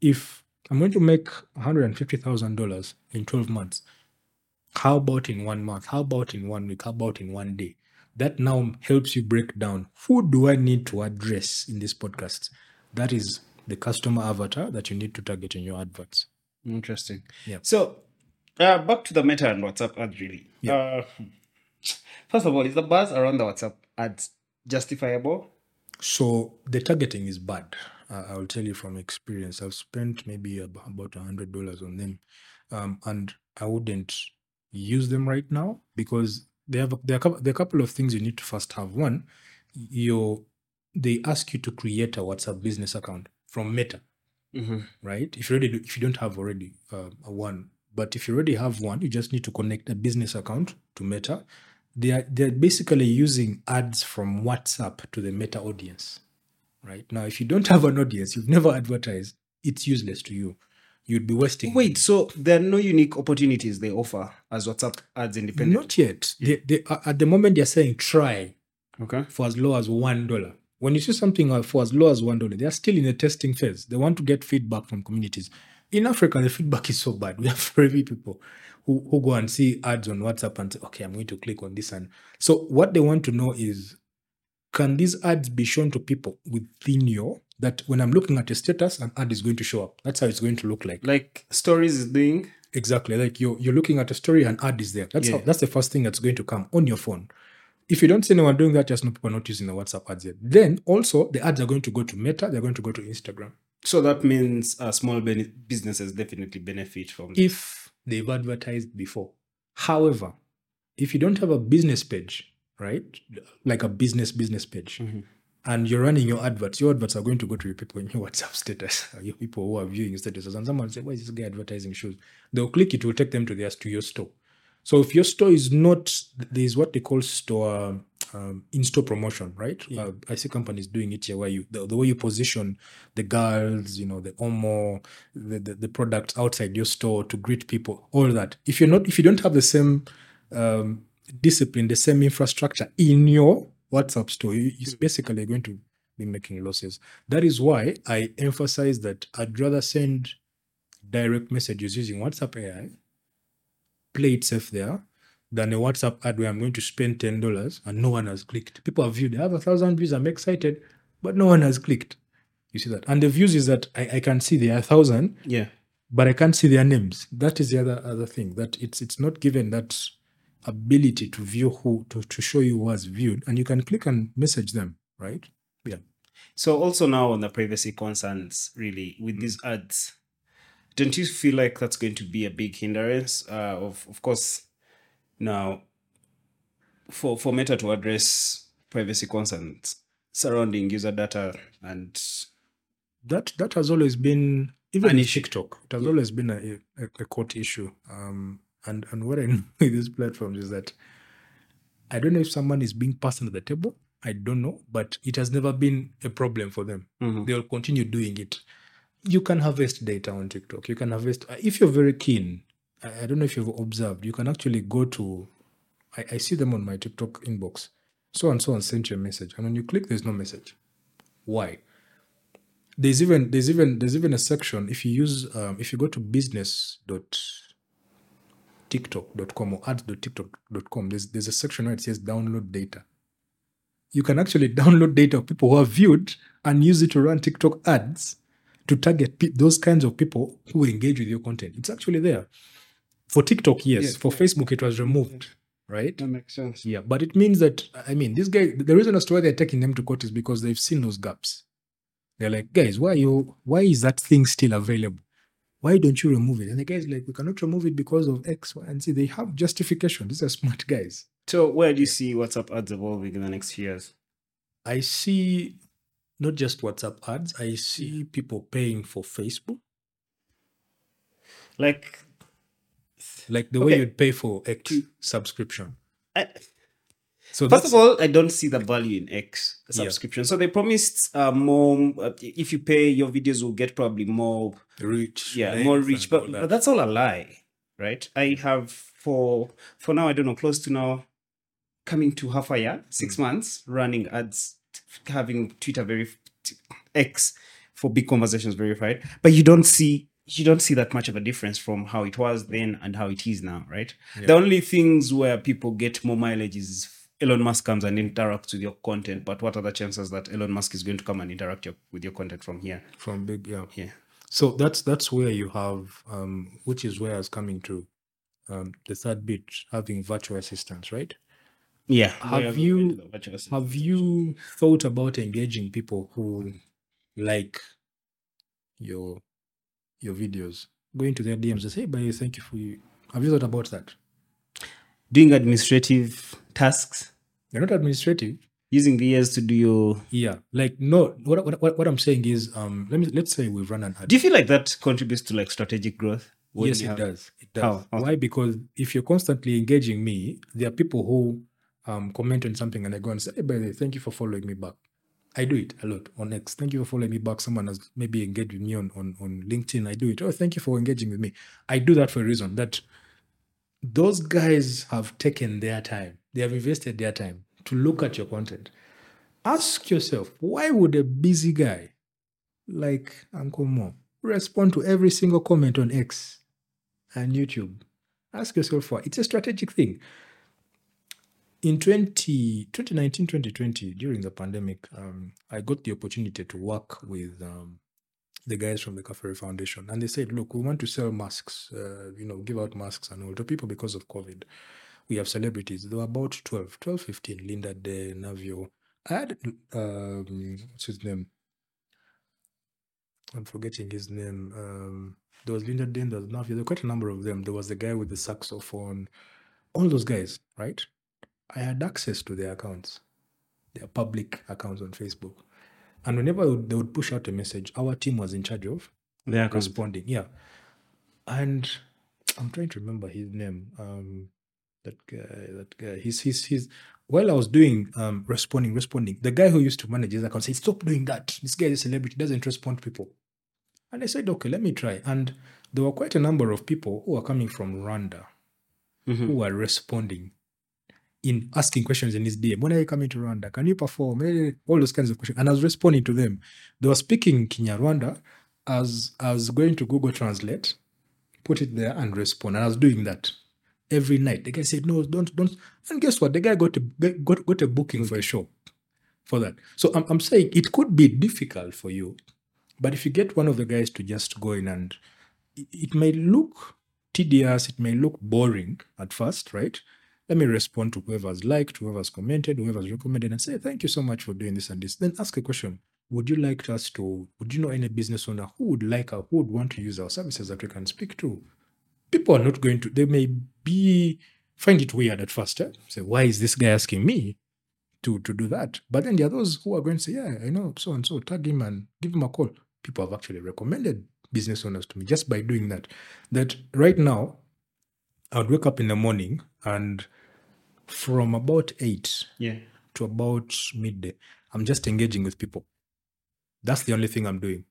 if i'm going to make $150000 in 12 months how about in one month? How about in one week? How about in one day? That now helps you break down who do i need to address in this podcast? That is the customer avatar that you need to target in your adverts. Interesting. Yeah. So, uh, back to the Meta and WhatsApp ads, really. Uh, first of all, is the buzz around the WhatsApp ads justifiable? So the targeting is bad. Uh, I'll tell you from experience. I've spent maybe about a hundred dollars on them, um, and I wouldn't use them right now because they have there, are, there are a couple of things you need to first have. One, your they ask you to create a WhatsApp business account from Meta, Mm-hmm. right? If you already do, if you don't have already uh, a one, but if you already have one, you just need to connect a business account to Meta. They are they're basically using ads from WhatsApp to the Meta audience, right? Now, if you don't have an audience, you've never advertised, it's useless to you. You'd be wasting. Wait, so there are no unique opportunities they offer as WhatsApp ads independent? not yet. They, they, uh, at the moment, they're saying try Okay. for as low as one dollar. When you see something uh, for as low as one dollar, they are still in the testing phase. They want to get feedback from communities. In Africa, the feedback is so bad. We have very few people who, who go and see ads on WhatsApp and say, okay, I'm going to click on this. And so what they want to know is can these ads be shown to people within your that when I'm looking at a status, an ad is going to show up. That's how it's going to look like. Like stories is doing. Exactly. Like you're you're looking at a story, an ad is there. That's Yeah. how that's the first thing that's going to come on your phone. If you don't see anyone doing that, just know people are not using the WhatsApp ads yet. Then also the ads are going to go to Meta, they're going to go to Instagram. So that means uh, small bene- businesses definitely benefit from If they've advertised before. However, if you don't have a business page, right? Like a business business page, Mhm. and you're running your adverts, your adverts are going to go to your people in your WhatsApp status, your people who are viewing statuses. And someone say, Why is this guy advertising shoes? They'll click it, will take them to their to your store. So if your store is not, there's what they call store um, in-store promotion, right? Uh, I see companies doing it here where you the, the way you position the girls, you know, the Omo, the, the the products outside your store to greet people, all that. If you're not, if you don't have the same um, discipline, the same infrastructure in your WhatsApp store, you're basically going to be making losses. That is why I emphasize that I'd rather send direct messages using WhatsApp AI, play it safe there, than a WhatsApp ad where I'm going to spend ten dollars and no one has clicked. People have viewed, they have a thousand views, I'm excited, but no one has clicked. You see that? And the views is that I, I can see there are a thousand, Yeah. but I can't see their names. That is the other other thing. That it's it's not given that ability to view who to, to show you who has viewed, and you can click and message them, right? Yeah. So also now on the privacy concerns, really, with these ads, don't you feel like that's going to be a big hindrance? Uh, of of course, now for for Meta to address privacy concerns surrounding user data and That that has always been even in issue. TikTok. It has always been a, a, a court issue. Um, and and what I know with these platforms is that I don't know if someone is being passed under the table. I don't know, but it has never been a problem for them. Mhm. They'll continue doing it. You can harvest data on TikTok. You can harvest if you're very keen. I, I don't know if you've observed. You can actually go to. I, I see them on my TikTok inbox. So and so and sent you a message, and when you click, there's no message. Why? There's even there's even there's even a section if you use um, if you go to business dot business.tiktok.com or ads.tiktok.com, there's there's a section where it says download data. You can actually download data of people who have viewed and use it to run TikTok ads to target pe- those kinds of people who engage with your content. It's actually there. For TikTok, yes. Yeah. For Facebook, it was removed, right? that makes sense. Yeah, but it means that I mean, this guy. The reason as to why they're taking them to court is because they've seen those gaps. They're like, guys, why you? Why is that thing still available? Why don't you remove it? And the guys like, we cannot remove it because of X, Y, and Z. They have justification. These are smart guys. So where do you see WhatsApp ads evolving in the next few years? I see not just WhatsApp ads. I see people paying for Facebook, Like like the way you'd pay for X subscription. I, So First of all, I don't see the value in X subscription. So they promised uh, more. Uh, if you pay, your videos will get probably more. reach, Yeah, more reach. But, all but that's all a lie, right? I have for for now. I don't know. Close to now, coming to half a year, six months, running ads, having Twitter very X for big conversations verified. But you don't see you don't see that much of a difference from how it was then and how it is now, right? The only things where people get more mileage is Elon Musk comes and interacts with your content, but what are the chances that Elon Musk is going to come and interact your, with your content from here? From big, yeah. Yeah. So that's that's where you have, um, which is where I was coming to, um, the third bit, having virtual assistants, right? Yeah. Have Where are we you- going to the virtual assistant? Have you thought about engaging people who like your your videos? Going to their DMs and say, hey, buddy, thank you for you. Have you thought about that? doing administrative tasks, They're not administrative. using VS to do your. Yeah. Like no what what what, what I'm saying is um let me let's say we've run an ad. Do you feel like that contributes to like strategic growth? When yes, it have- does. It does. How? How? Why? Because if you're constantly engaging me, there are people who um, comment on something and I go and say, hey, by the way, thank you for following me back. I do it a lot on X. Thank you for following me back. Someone has maybe engaged with me on, on, on LinkedIn. I do it. Oh, thank you for engaging with me. I do that for a reason that those guys have taken their time. They have invested their time to look at your content. Ask yourself, why would a busy guy like Uncle Mo respond to every single comment on X and YouTube? Ask yourself why. It's a strategic thing. In 20, 2019, 2020, during the pandemic, um, I got the opportunity to work with um, the guys from the Kaferi Foundation. And they said, look, we want to sell masks, uh, you know, give out masks and all to people because of COVID. We have celebrities. There were about 12, 12, 15, Linda De Navio. I had, um, what's his name? I'm forgetting his name. Um, there was Linda was Navio, there were quite a number of them. There was the guy with the saxophone, all those guys, right? I had access to their accounts, their public accounts on Facebook. And whenever they would- they would push out a message, our team was in charge of Yeah, responding. Yeah. And I'm trying to remember his name. Um that guy, that guy. He's he's he's while I was doing um responding, responding, the guy who used to manage his account said, Stop doing that. This guy is a celebrity, doesn't respond to people. And I said, Okay, let me try. And there were quite a number of people who are coming from Rwanda Mhm. who were responding in asking questions in his DM. When are you coming to Rwanda? Can you perform? Eh, All those kinds of questions. And I was responding to them. They were speaking Kinyarwanda as I was going to Google Translate, put it there and respond. And I was doing that every night. The guy said, No, don't, don't. And guess what? The guy got a got, got a booking for a show for that. So I'm, I'm saying it could be difficult for you, but if you get one of the guys to just go in and it, it may look tedious, it may look boring at first, right? Let me respond to whoever's liked, whoever's commented, whoever's recommended, and say, Thank you so much for doing this and this. Then ask a question. Would you like us to, would you know any business owner who would like our, who would want to use our services that we can speak to? People are not going to, they may be, find it weird at first. Eh? Say, why is this guy asking me to, to do that? But then there are those who are going to say, yeah, I know so and so, tag him and give him a call. People have actually recommended business owners to me just by doing that. That right now, I would wake up in the morning and from about eight Yeah. to about midday, I'm just engaging with people. That's the only thing I'm doing.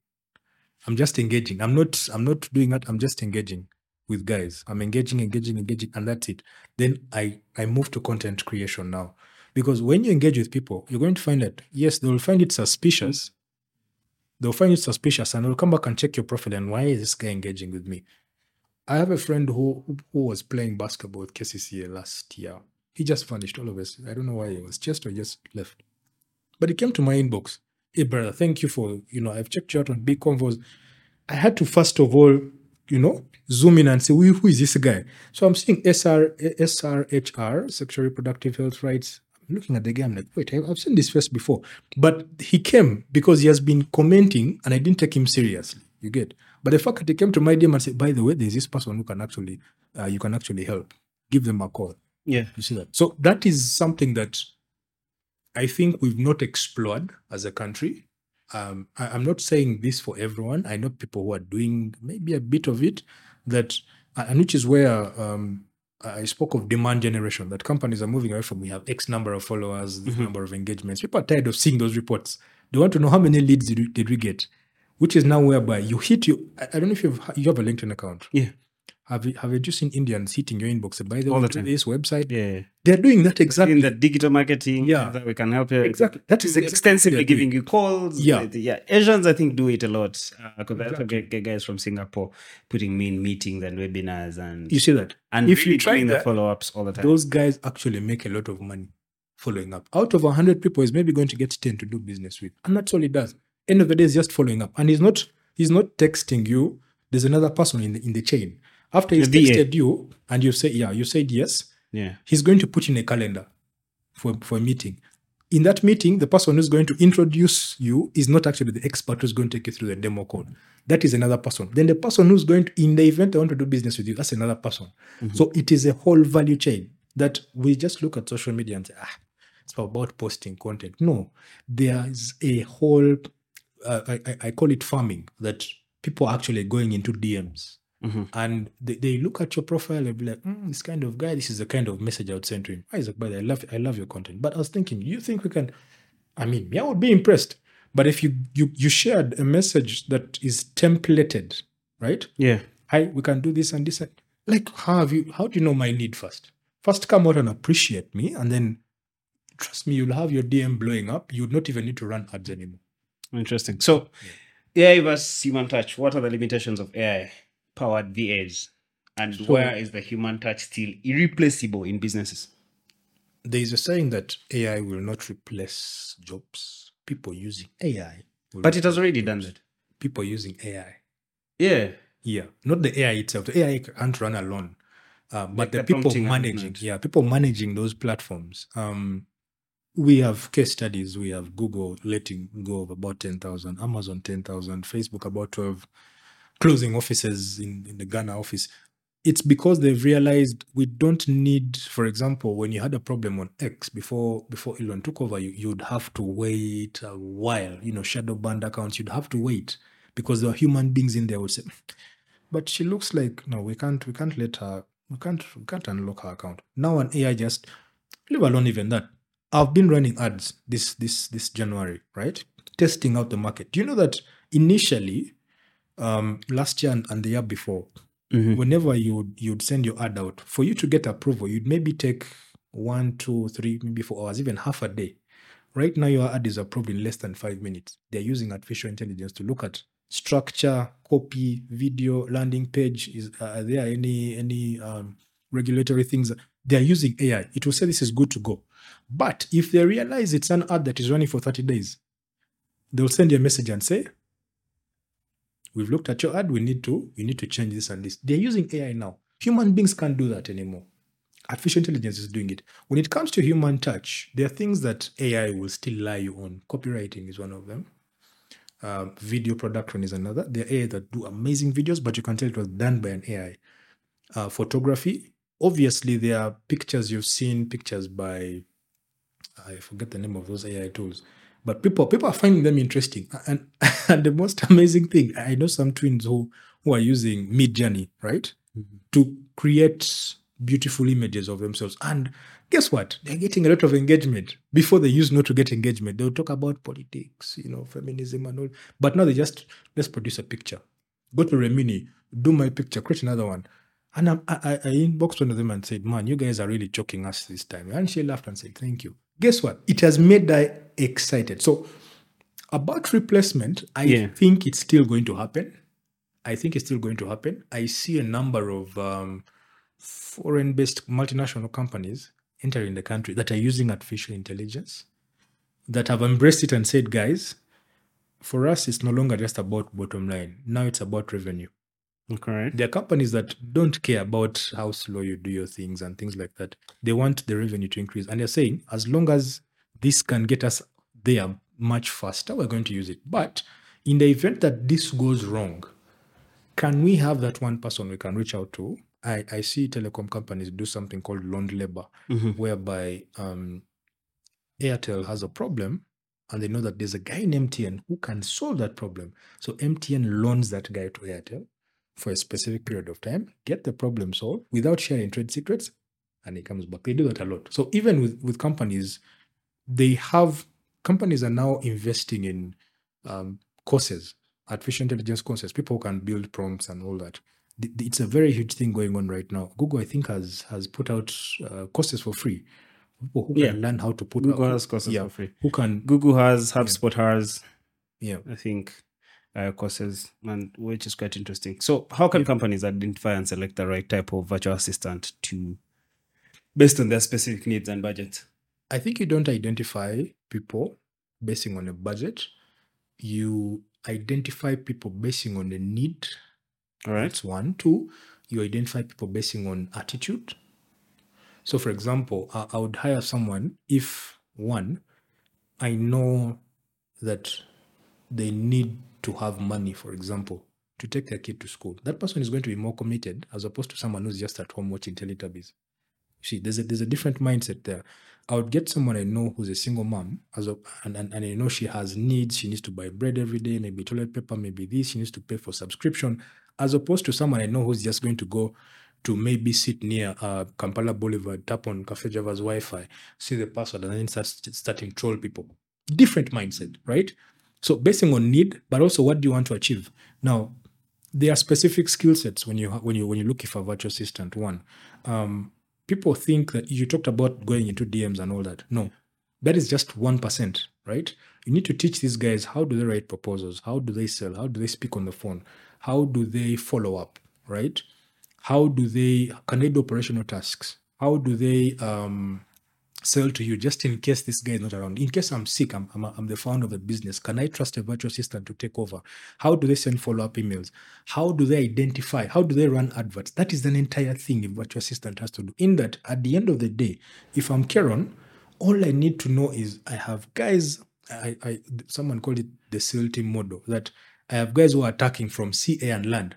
I'm just engaging. I'm not I'm not doing that. I'm just engaging with guys. I'm engaging, engaging, engaging, and that's it. Then I I move to content creation now. Because when you engage with people, you're going to find that yes, they will find it suspicious. They'll find it suspicious and they'll come back and check your profile and why is this guy engaging with me? I have a friend who who, was playing basketball with KCCA last year. He just vanished all of us. I don't know why he was just or just left. But he came to my inbox. Hey brother, thank you for you know I've checked you out on big convos. I had to first of all, you know, zoom in and say, who, who is this guy? So I'm seeing SR SRHR, sexual reproductive health rights. I'm looking at the guy. I'm like, wait, I've seen this face before. But he came because he has been commenting, and I didn't take him seriously. You get. But the fact that he came to my DM and said, by the way, there's this person who can actually, uh, you can actually help. Give them a call. Yeah. You see that? So that is something that I think we've not explored as a country. Um, I, I'm not saying this for everyone. I know people who are doing maybe a bit of it, that and which is where um, I spoke of demand generation. That companies are moving away from we have X number of followers, this Mhm. number of engagements. People are tired of seeing those reports. They want to know how many leads did we, did we get, which is now whereby you hit you. I, I don't know if you've you have a LinkedIn account. Yeah. Have you have you just seen Indians hitting your inbox? By the All way, the time. this website, Yeah. they're doing that exactly. In the digital marketing, Yeah. that we can help you. Exactly. That is exactly extensively giving you calls. Yeah. The- yeah. Asians, I think, do it a lot uh, because I also Exactly. get, get guys from Singapore putting me in meetings and webinars and You see that? and if you really try the follow ups all the time. those guys actually make a lot of money. following up. Out of 100 people, is maybe going to get 10 to do business with. And that's all it does. End of the day, is just following up. And he's not he's not texting you. There's another person in the, in the chain. After he's The texted you and you say, yeah, you said yes, Yeah. he's going to put in a calendar for, for a meeting. In that meeting, the person who's going to introduce you is not actually the expert who's going to take you through the demo code. That is another person. Then the person who's going to, in the event they want to do business with you, that's another person. So it is a whole value chain that we just look at social media and say, ah, it's about posting content. No, there's a whole, uh, I, I- call it farming, that people are actually going into DMs Mhm. and they, they look at your profile and be like, "Mm, this kind of guy, this is the kind of message I would send to him. Isaac, by the way, I love I love your content. But I was thinking, you think we can I mean, me, I would be impressed. But if you you you shared a message that is templated, right? Yeah. Hi, we can do this and this. And, like, how have you how do you know my need first? First come out and appreciate me, and then trust me, you'll have your DM blowing up. You'd not even need to run ads anymore. Interesting. So, AI versus human touch. What are the limitations of AI powered VAs? And where is the human touch still irreplaceable in businesses? There is a saying that AI will not replace jobs. People using AI. But it has already done that. people using AI. Yeah. Yeah, not the AI itself. The AI can't run alone, uh, but Like the, the people managing, yeah, people managing those platforms. Um, we have case studies. We have Google letting go of about ten thousand, Amazon ten thousand, Facebook about twelve, closing offices in, in the Ghana office. It's because they've realized we don't need, for example, when you had a problem on X before before Elon took over, you, you'd have to wait a while. You know, shadow banned accounts, you'd have to wait because there are human beings in there would say, hmm. but she looks like no, we can't we can't let her we can't we can't unlock her account. Now an AI just leave alone even that. I've been running ads this this this January, right? Testing out the market. Do you know that initially, um, last year and, and the year before, Mhm. whenever you would you'd send your ad out, for you to get approval, you'd maybe take one, two, three, maybe four hours, even half a day. Right now, your ad is approved in less than five minutes. They're using artificial intelligence to look at structure, copy, video, landing page. Is are there any any um, regulatory things? They're using AI. It will say this is good to go. But if they realize it's an ad that is running for 30 days, they'll send you a message and say, We've looked at your ad, we need to, we need to change this and this. They're using AI now. Human beings can't do that anymore. Artificial intelligence is doing it. When it comes to human touch, there are things that AI will still lie you on. Copywriting is one of them. Uh, video production is another. There are AI that do amazing videos, but you can tell it was done by an AI. Uh, photography, obviously, there are pictures you've seen, pictures by I forget the name of those AI tools, but people people are finding them interesting. And, and the most amazing thing, I know some twins who who are using Midjourney, right, mm-hmm. to create beautiful images of themselves. And guess what? They're getting a lot of engagement. Before they used not to get engagement, they'll talk about politics, you know, feminism and all. But now they just let's produce a picture. Go to Remini, do my picture, create another one. And I, I, I inboxed one of them and said, Man, you guys are really choking us this time. And she laughed and said, Thank you. Guess what? It has made her excited. So, about replacement, I Yeah. think it's still going to happen. I think it's still going to happen. I see a number of um, foreign based multinational companies entering the country that are using artificial intelligence, that have embraced it and said, Guys, for us, it's no longer just about bottom line. Now it's about revenue Okay. there are companies that don't care about how slow you do your things and things like that. They want the revenue to increase. And they're saying, as long as this can get us there much faster, we're going to use it. But in the event that this goes wrong, can we have that one person we can reach out to? I, I see telecom companies do something called loaned labor, Mhm. whereby um, Airtel has a problem and they know that there's a guy in MTN who can solve that problem. So MTN loans that guy to Airtel for a specific period of time, get the problem solved without sharing trade secrets, and it comes back. They do that a lot. So even with, with companies, they have companies are now investing in um, courses, artificial intelligence courses. People can build prompts and all that. Th- th- It's a very huge thing going on right now. Google, I think, has has put out uh, courses for free. People who Yeah. can learn how to put Google who- has courses yeah, for free. Who can Google has, HubSpot has, yeah I think, uh, courses, and which is quite interesting. So, how can companies identify and select the right type of virtual assistant to, based on their specific needs and budget? I think you don't identify people basing on a budget. You identify people basing on a need. All right. That's one. Two, you identify people basing on attitude. So, for example, I, I would hire someone if one, I know that they need to have money, for example, to take their kid to school. That person is going to be more committed as opposed to someone who's just at home watching Teletubbies. See, there's a there's a different mindset there. I would get someone I know who's a single mom, as a, and, and and I know she has needs. She needs to buy bread every day, maybe toilet paper, maybe this. She needs to pay for subscription, as opposed to someone I know who's just going to go to maybe sit near uh, Kampala Boulevard, tap on Cafe Javas Wi-Fi, see the password, and then start starting troll people. Different mindset, right? So basing on need, but also what do you want to achieve? Now, there are specific skill sets when you when you when you look for a virtual assistant. One, um, people think that you talked about going into DMs and all that. No, that is just one percent, right? You need to teach these guys how do they write proposals, how do they sell, how do they speak on the phone, how do they follow up, right? How do they can they do operational tasks? How do they um, sell to you just in case this guy is not around? In case I'm sick, I'm, I'm, I'm the founder of the business. Can I trust a virtual assistant to take over? How do they send follow up emails? How do they identify? How do they run adverts? That is an entire thing a virtual assistant has to do. In that, at the end of the day, if I'm Karen, all I need to know is I have guys. I, I someone called it the SEAL team model that I have guys who are attacking from sea, air, and land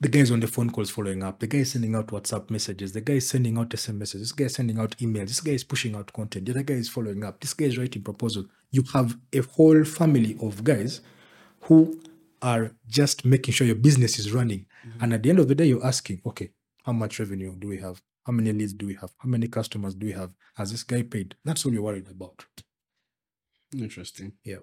the guy is on the phone calls following up. The guy is sending out WhatsApp messages. The guy is sending out SMSs. This guy is sending out emails. This guy is pushing out content. The other guy is following up. This guy is writing proposal. You have a whole family of guys who are just making sure your business is running. Mm-hmm. And at the end of the day, you're asking, okay, how much revenue do we have? How many leads do we have? How many customers do we have? Has this guy paid? That's all you're worried about. Interesting. Yeah.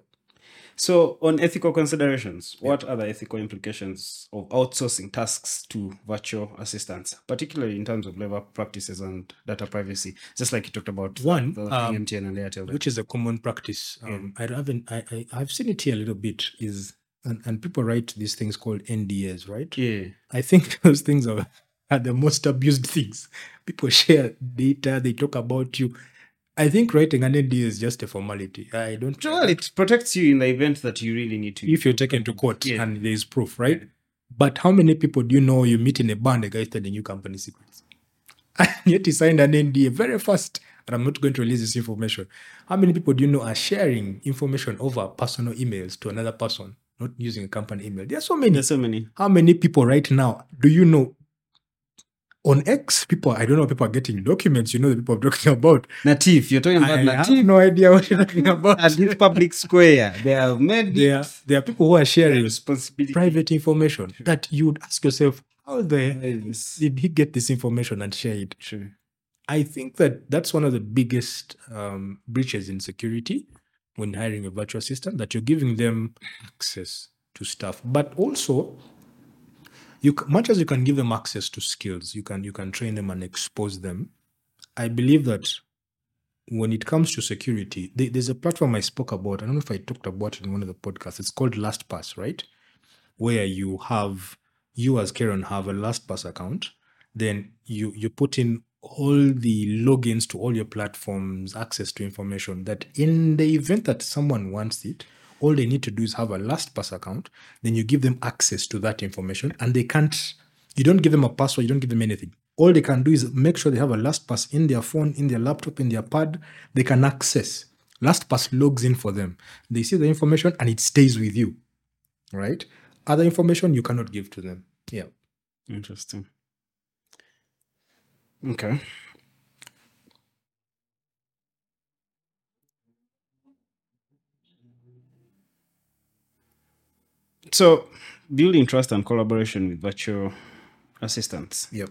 So, on ethical considerations, what are the ethical implications of outsourcing tasks to virtual assistants, particularly in terms of labor practices and data privacy? Just like you talked about One, the um, MTN and Airtel. which is a common practice. Um, I haven't, I, I, I've seen it here a little bit. Is and, and people write these things called NDAs, right? yeah. I think those things are, are the most abused things. People share data, they talk about you. I think writing an NDA is just a formality. I don't. Well, it protects you in the event that you really need to. if you're taken to court Yeah. and there is proof, right? But how many people do you know you meet in a bar and the guy is telling you company secrets? And yet he signed an NDA very fast. And I'm not going to release this information. How many people do you know are sharing information over personal emails to another person, not using a company email? There are so many. There's so many. How many people right now do you know on X? People, I don't know, people are getting documents. You know the people I'm talking about. Natif, you're talking about I have Natif no idea what you're talking about. at this public square. They have made There, there are people who are sharing responsibility. private information that you would ask yourself, how the Yes. did he get this information and share it? True. I think that that's one of the biggest um, breaches in security when hiring a virtual assistant that you're giving them access to stuff, but also you much as you can give them access to skills, you can you can train them and expose them. I believe that when it comes to security, there- there's a platform I spoke about. I don't know if I talked about it in one of the podcasts. It's called LastPass, right? Where you have you as Karen have a LastPass account, then you you put in all the logins to all your platforms, access to information that in the event that someone wants it, all they need to do is have a LastPass account. Then you give them access to that information and they can't, you don't give them a password, you don't give them anything. All they can do is make sure they have a LastPass in their phone, in their laptop, in their pad, they can access. LastPass logs in for them. They see the information and it stays with you. Right? Other information you cannot give to them. Yeah. Interesting. Okay. So, building trust and collaboration with virtual assistants. Yep.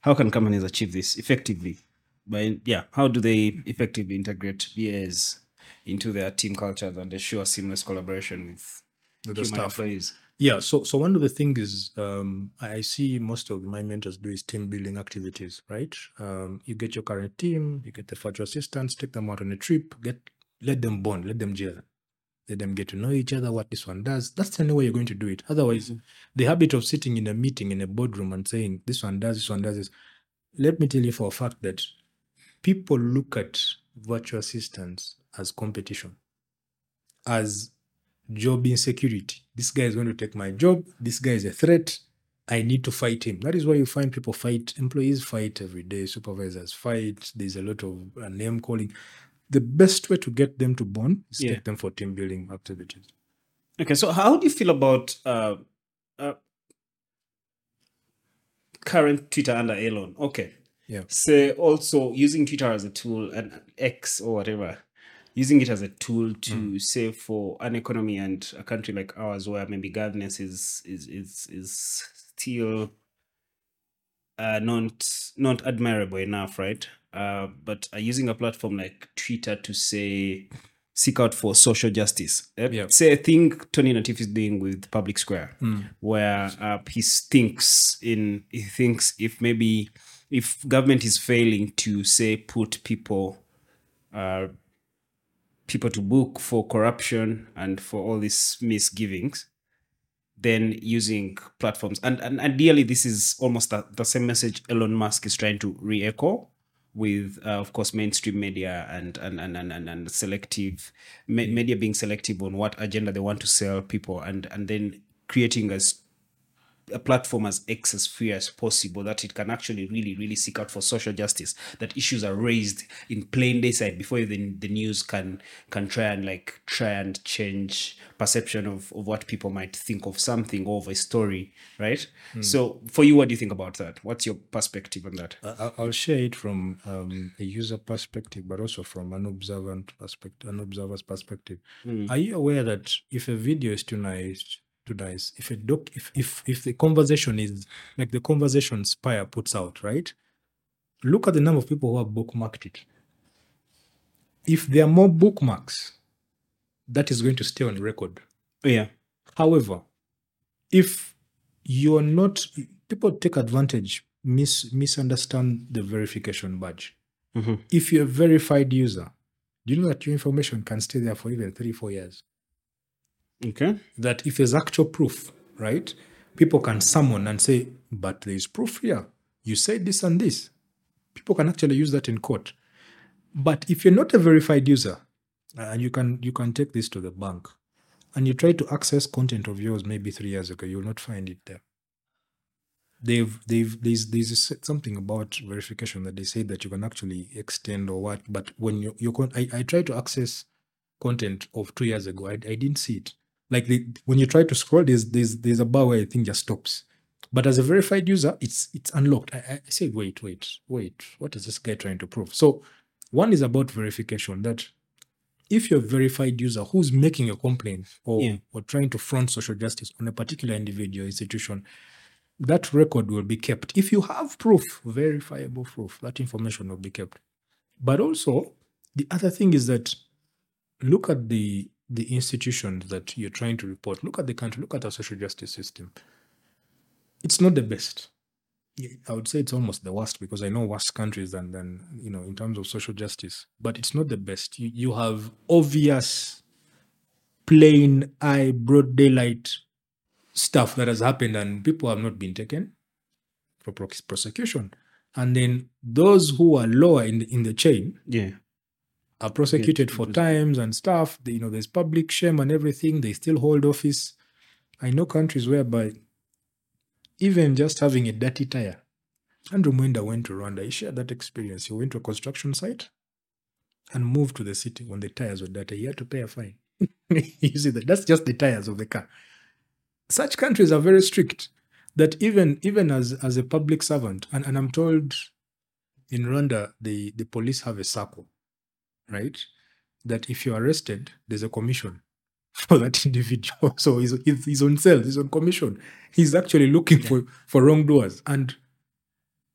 How can companies achieve this effectively? By yeah, how do they effectively integrate VAs into their team cultures and ensure seamless collaboration with With the staff. employees? Yeah, so so one of the things is um, I I see most of my mentors do is team building activities, right? Um, you get your current team, you get the virtual assistants, take them out on a trip, get let them bond, let them gel, let them get to know each other, what this one does. That's the only way you're going to do it. Otherwise, mm-hmm. the habit of sitting in a meeting in a boardroom and saying this one does, this one does this. Let me tell you for a fact that people look at virtual assistants as competition, as job insecurity. This guy is going to take my job. This guy is a threat. I need to fight him. That is why you find people fight, employees fight every day, supervisors fight. There's a lot of name calling. The best way to get them to bond is Yeah. take them for team building activities. Okay, so how do you feel about uh, uh, current Twitter under Elon? Okay, Yeah. say also using Twitter as a tool and X or whatever, using it as a tool to say for an economy and a country like ours where maybe governance is is is is still uh, not not admirable enough, right? Uh, but uh, using a platform like Twitter to say seek out for social justice. Uh, Yeah. Say I think Tony Natif is doing with Public Square, where uh, he thinks in he thinks if maybe if government is failing to say put people uh, people to book for corruption and for all these misgivings, then using platforms. And, and ideally this is almost the, the same message Elon Musk is trying to re-echo with uh, of course mainstream media and and and and, and, and selective me- media being selective on what agenda they want to sell people and and then creating as a platform as X as free as possible that it can actually really, really seek out for social justice. That issues are raised in plain day sight before even the news can can try and like try and change perception of, of what people might think of something or of a story, right? So for you, what do you think about that? What's your perspective on that? I- I'll share it from um, a user perspective, but also from an observant perspective, an observer's perspective. Are you aware that if a video is too nice, too nice, if a doc, if if if the conversation is like the conversation Spire puts out, right? Look at the number of people who have bookmarked it. If there are more bookmarks, that is going to stay on record. Oh, yeah. However, if you're not, people take advantage, mis, misunderstand the verification badge. Mhm. If you're a verified user, do you know that your information can stay there for even three, four years? Okay. That if there's actual proof, right? People can summon and say, but there's proof here. You said this and this. People can actually use that in court. But if you're not a verified user, uh, and you can you can take this to the bank, and you try to access content of yours maybe three years ago, you will not find it there. They've they've there's there's something about verification that they say that you can actually extend or what, but when you you con- I, I try to access content of two years ago, I, I didn't see it. Like the, when you try to scroll, there's there's there's a bar where I think just stops. But as a verified user, it's it's unlocked. I, I say, wait, wait, wait. What is this guy trying to prove? So one is about verification. That if you're a verified user who's making a complaint or, Yeah. or trying to front social justice on a particular individual institution, that record will be kept. If you have proof, verifiable proof, that information will be kept. But also, the other thing is that look at the the institutions that you're trying to report. Look at the country. Look at our social justice system. It's not the best. I would say it's almost the worst because I know worse countries than than you know in terms of social justice. But it's not the best. You you have obvious, plain eye, broad daylight stuff that has happened, and people have not been taken for prosecution. And then those who are lower in the, in the chain Yeah. Are prosecuted for times and stuff. They- You know, there's public shame and everything. They still hold office. I know countries whereby even just having a dirty tire. Andrew Mwenda went to Rwanda. He shared that experience. He went to a construction site and moved to the city when the tires were dirty. He had to pay a fine. you see that? That's just the tires of the car. Such countries are very strict that even even as as a public servant, and, and I'm told in Rwanda the, the police have a circle right? That if you're arrested, there's a commission for that individual. So he's, he's, he's on sale, he's on commission. He's actually looking for, for wrongdoers. And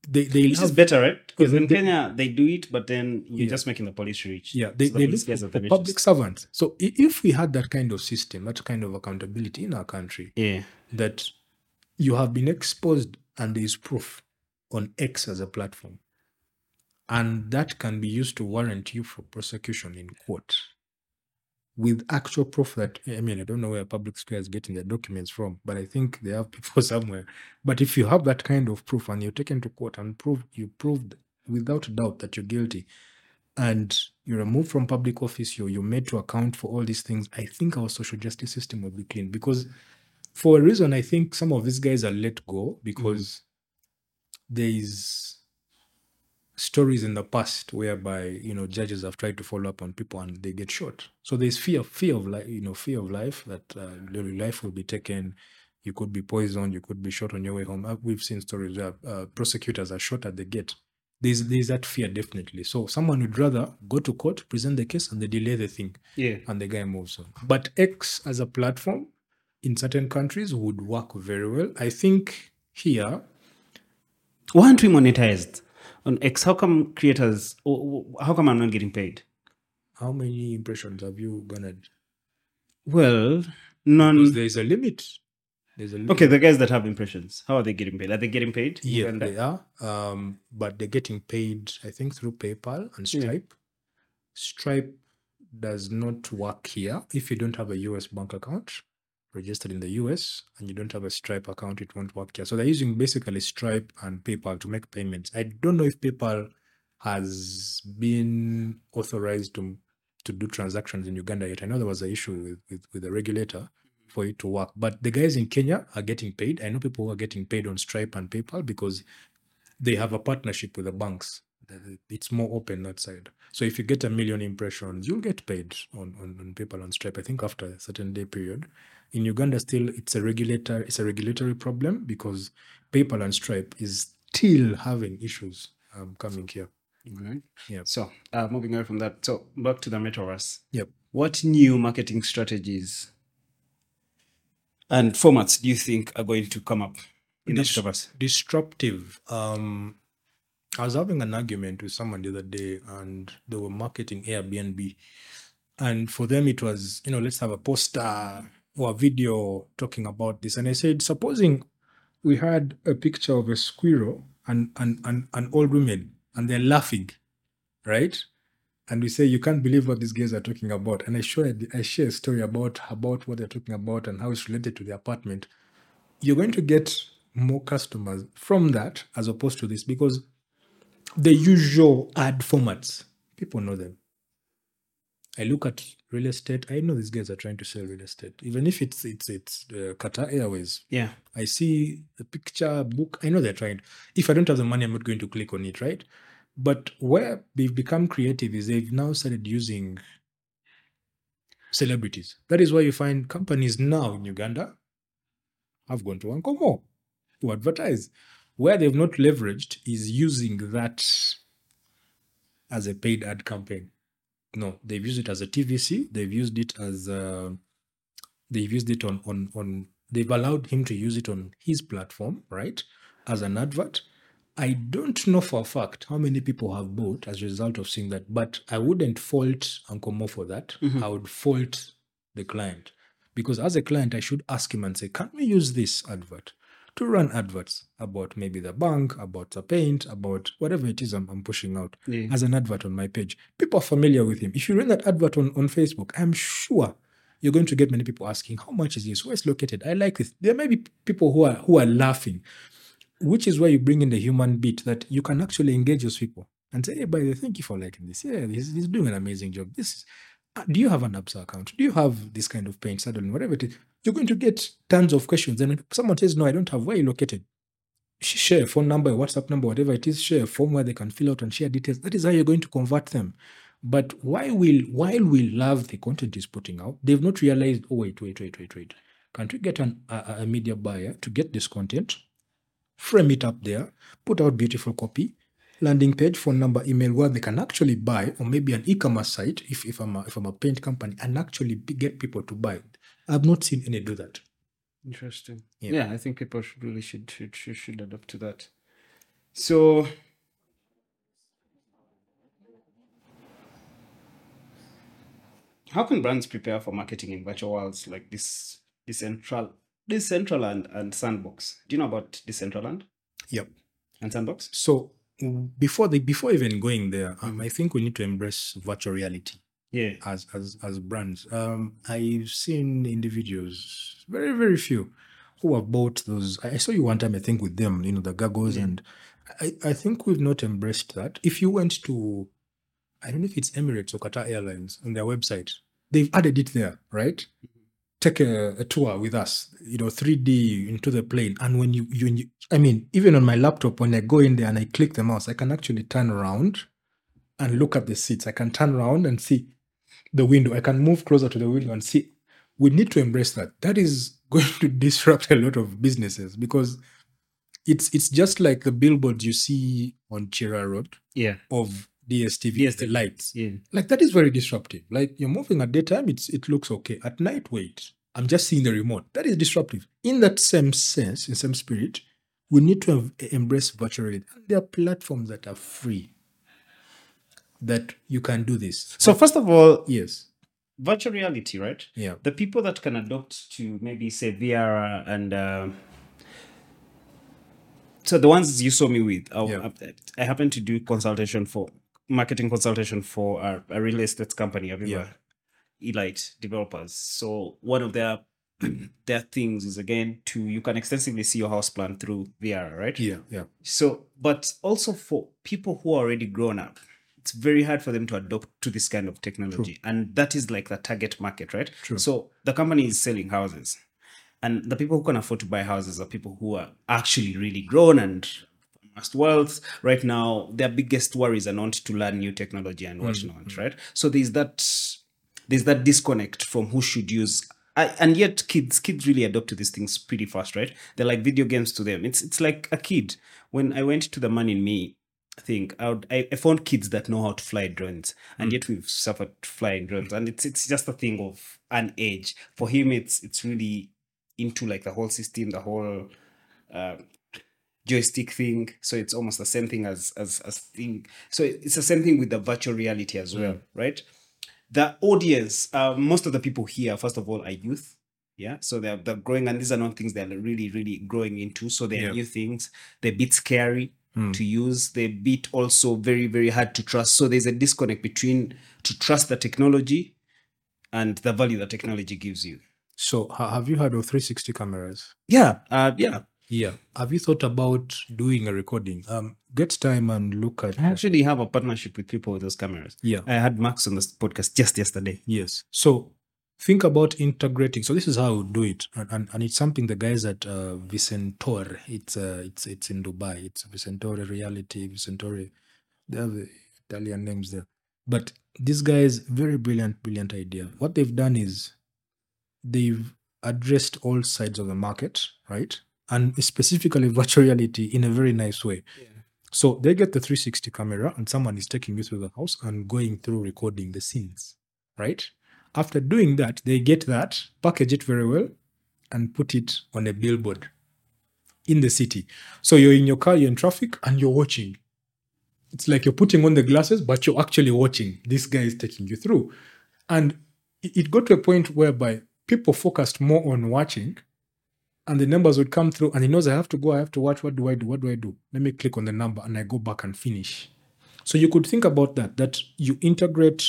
they, they Which is better, right? Because in they- Kenya, they do it, but then you're Yeah. just making the police rich. yeah, they, So the they look for, the public servants. So if we had that kind of system, that kind of accountability in our country, Yeah. that you have been exposed and there is proof on X as a platform, and that can be used to warrant you for prosecution in court with actual proof that I mean I don't know where public square is getting their documents from, but I think they have people somewhere. But if you have that kind of proof and you're taken to court and prove you proved without doubt that you're guilty, and you're removed from public office, you're, you're made to account for all these things. I think our social justice system will be clean because for a reason, I think some of these guys are let go because mm-hmm. there is stories in the past whereby you know judges have tried to follow up on people and they get shot. So there's fear, fear of life, you know, fear of life that uh, your life will be taken. You could be poisoned. You could be shot on your way home. Uh, We've seen stories where uh, prosecutors are shot at the gate. There's there's that fear definitely. So someone would rather go to court, present the case, and they delay the thing, Yeah. and the guy moves on. But X as a platform in certain countries would work very well. I think here Why aren't we monetized on X? How come creators? oh, oh, How come I'm not getting paid? How many impressions have you garnered? Well, none. Because there's a limit. There's a limit. Okay, the guys that have impressions, how are they getting paid? Are they getting paid? Yeah, Uganda? they are. Um, but they're getting paid, I think, through PayPal and Yeah. Stripe. Stripe does not work here if you don't have a US bank account registered in the US and you don't have a Stripe account, it won't work here. So they're using basically Stripe and PayPal to make payments. I don't know if PayPal has been authorized to to do transactions in Uganda yet. I know there was an issue with, with, with the regulator for it to work. But the guys in Kenya are getting paid. I know people who are getting paid on Stripe and PayPal because they have a partnership with the banks. It's more open that side. So if you get a million impressions, you'll get paid on, on, on PayPal and Stripe, I think after a certain day period. In Uganda, still it's a regulator, it's a regulatory problem because PayPal and Stripe is still having issues um, coming here. Right. Yeah. So, uh, moving away from that, so back to the metaverse. Yep. What new marketing strategies and formats do you think are going to come up in the metaverse? disruptive. Um, I was having an argument with someone the other day, and they were marketing Airbnb, and for them it was, you know, let's have a poster or a video talking about this. And I said, supposing we had a picture of a squirrel and and and, and old woman and they're laughing, right? And we say you can't believe what these guys are talking about. And I shared I share a story about about what they're talking about and how it's related to the apartment you're going to get more customers from that as opposed to this because the usual ad formats people know them i look at real estate i know these guys are trying to sell real estate even if it's it's it's uh, qatar airways Yeah. i see a picture book i know they're trying if i don't have the money i'm not going to click on it right but where they've become creative is they've now started using celebrities that is why you find companies now in uganda have gone to Ankomo to advertise. Where they've not leveraged is using that as a paid ad campaign. No, they've used it as a TVC. They've used it as a, they've used it on on on. They've allowed him to use it on his platform, right, as an advert. I don't know for a fact how many people have bought as a result of seeing that, but I wouldn't fault Uncle Mo for that. Mm-hmm. I would fault the client because as a client, I should ask him and say, "Can we use this advert to run adverts about maybe the bank, about the paint, about whatever it is I'm, I'm pushing out Yeah. as an advert on my page?" People are familiar with him. If you run that advert on, on Facebook, I'm sure you're going to get many people asking, "How much is this? Where it's located? I like this." There may be people who are who are laughing which is where you bring in the human bit that you can actually engage those people and say, hey, by the way, thank you for liking this. Yeah, he's, he's doing an amazing job. This is, uh, do you have an Absa account? Do you have this kind of paint, saddle, whatever it is? You're going to get tons of questions. And if someone says, no, I don't have, where are you located? Share a phone number, a WhatsApp number, whatever it is, share a form where they can fill out and share details. That is how you're going to convert them. But why will while we love the content he's putting out, they've not realized, oh, wait, wait, wait, wait, wait. Can't we get an, a, a media buyer to get this content? frame it up there, put out beautiful copy, landing page, phone number, email where they can actually buy, or maybe an e-commerce site if, if I'm a, if I'm a paint company and actually get people to buy. I've not seen any do that. Interesting. Yeah. Yeah. I think people should really should should should, adapt to that. So how can brands prepare for marketing in virtual worlds like this decentral Decentraland and Sandbox? Do you know about Decentraland Yep. and Sandbox? So before the before even going there, um, I think we need to embrace virtual reality Yeah. as as as brands. Um, I've seen individuals, very very few, who have bought those. I saw you one time, I think, with them. You know, the goggles, and I I think we've not embraced that. If you went to I don't know if it's Emirates or Qatar Airlines on their website. They've added it there, right? Take a, a tour with us, you know, 3D into the plane. And when you, you, when you, I mean, even on my laptop, when I go in there and I click the mouse, I can actually turn around and look at the seats. I can turn around and see the window. I can move closer to the window and see. We need to embrace that. That is going to disrupt a lot of businesses because it's it's just like the billboards you see on Kira Road Yeah. of DSTV, Yes, the lights. Yeah. Like that is very disruptive. Like you're moving at daytime, it's it looks okay. At night, wait, I'm just seeing the remote. That is disruptive. In that same sense, in same spirit, we need to have, embrace virtual reality. And there are platforms that are free that you can do this. So first of all, Yes. virtual reality, right? Yeah. The people that can adopt to maybe say VR and uh, so the ones you saw me with, I, Yeah. I, I happen to do consultation for marketing consultation for a, a real estate company, Aviva Yeah. Elite developers. So one of their their things is again to you can extensively see your house plan through VR, right? Yeah. Yeah. So, but also for people who are already grown up, it's very hard for them to adopt to this kind of technology. And that is like the target market, right? True. So the company is selling houses. And the people who can afford to buy houses are people who are actually really grown and amassed wealth. Right now, their biggest worries are not to learn new technology and mm, whatnot, mm. right? So there's that there's that disconnect from who should use I, and yet kids kids really adopt to these things pretty fast right they're like video games to them it's it's like a kid when i went to the man in me thing. I, would, I, I found kids that know how to fly drones and yet we've suffered flying drones and it's it's just a thing of an age. For him it's it's really into like the whole system the whole um, joystick thing. So it's almost the same thing as as as thing. So it's the same thing with the virtual reality as well right? The audience uh, most of the people here first of all are youth yeah? So they're, they're growing and these are not things they're really really growing into. So they're Yeah. new things. They're a bit scary Hmm. to use they're a bit also very very hard to trust so there's a disconnect between to trust the technology and the value that technology gives you So have you heard of 360 cameras? yeah uh, yeah Yeah. Have you thought about doing a recording? Um, get time and look at. i actually have a partnership with people with those cameras Yeah. i had max on this podcast just yesterday Yes. So think about integrating. So this is how we do it, and, and, and it's something the guys at uh, Vicentore. It's uh, it's it's in Dubai. It's Vicentore Reality, Vicentore. They have the Italian names there, but these guys very brilliant, brilliant idea. What they've done is they've addressed all sides of the market, right? And specifically virtual reality in a very nice way. So they get the 360 camera and someone is taking you through the house and going through recording the scenes, right? After doing that, they get that, package it very well, and put it on a billboard in the city. So you're in your car, you're in traffic, and you're watching. It's like you're putting on the glasses, but you're actually watching. This guy is taking you through. And it got to a point whereby people focused more on watching and the numbers would come through and he knows I have to go, I have to watch. What do I do? What do I do? Let me click on the number and I go back and finish. So you could think about that, that you integrate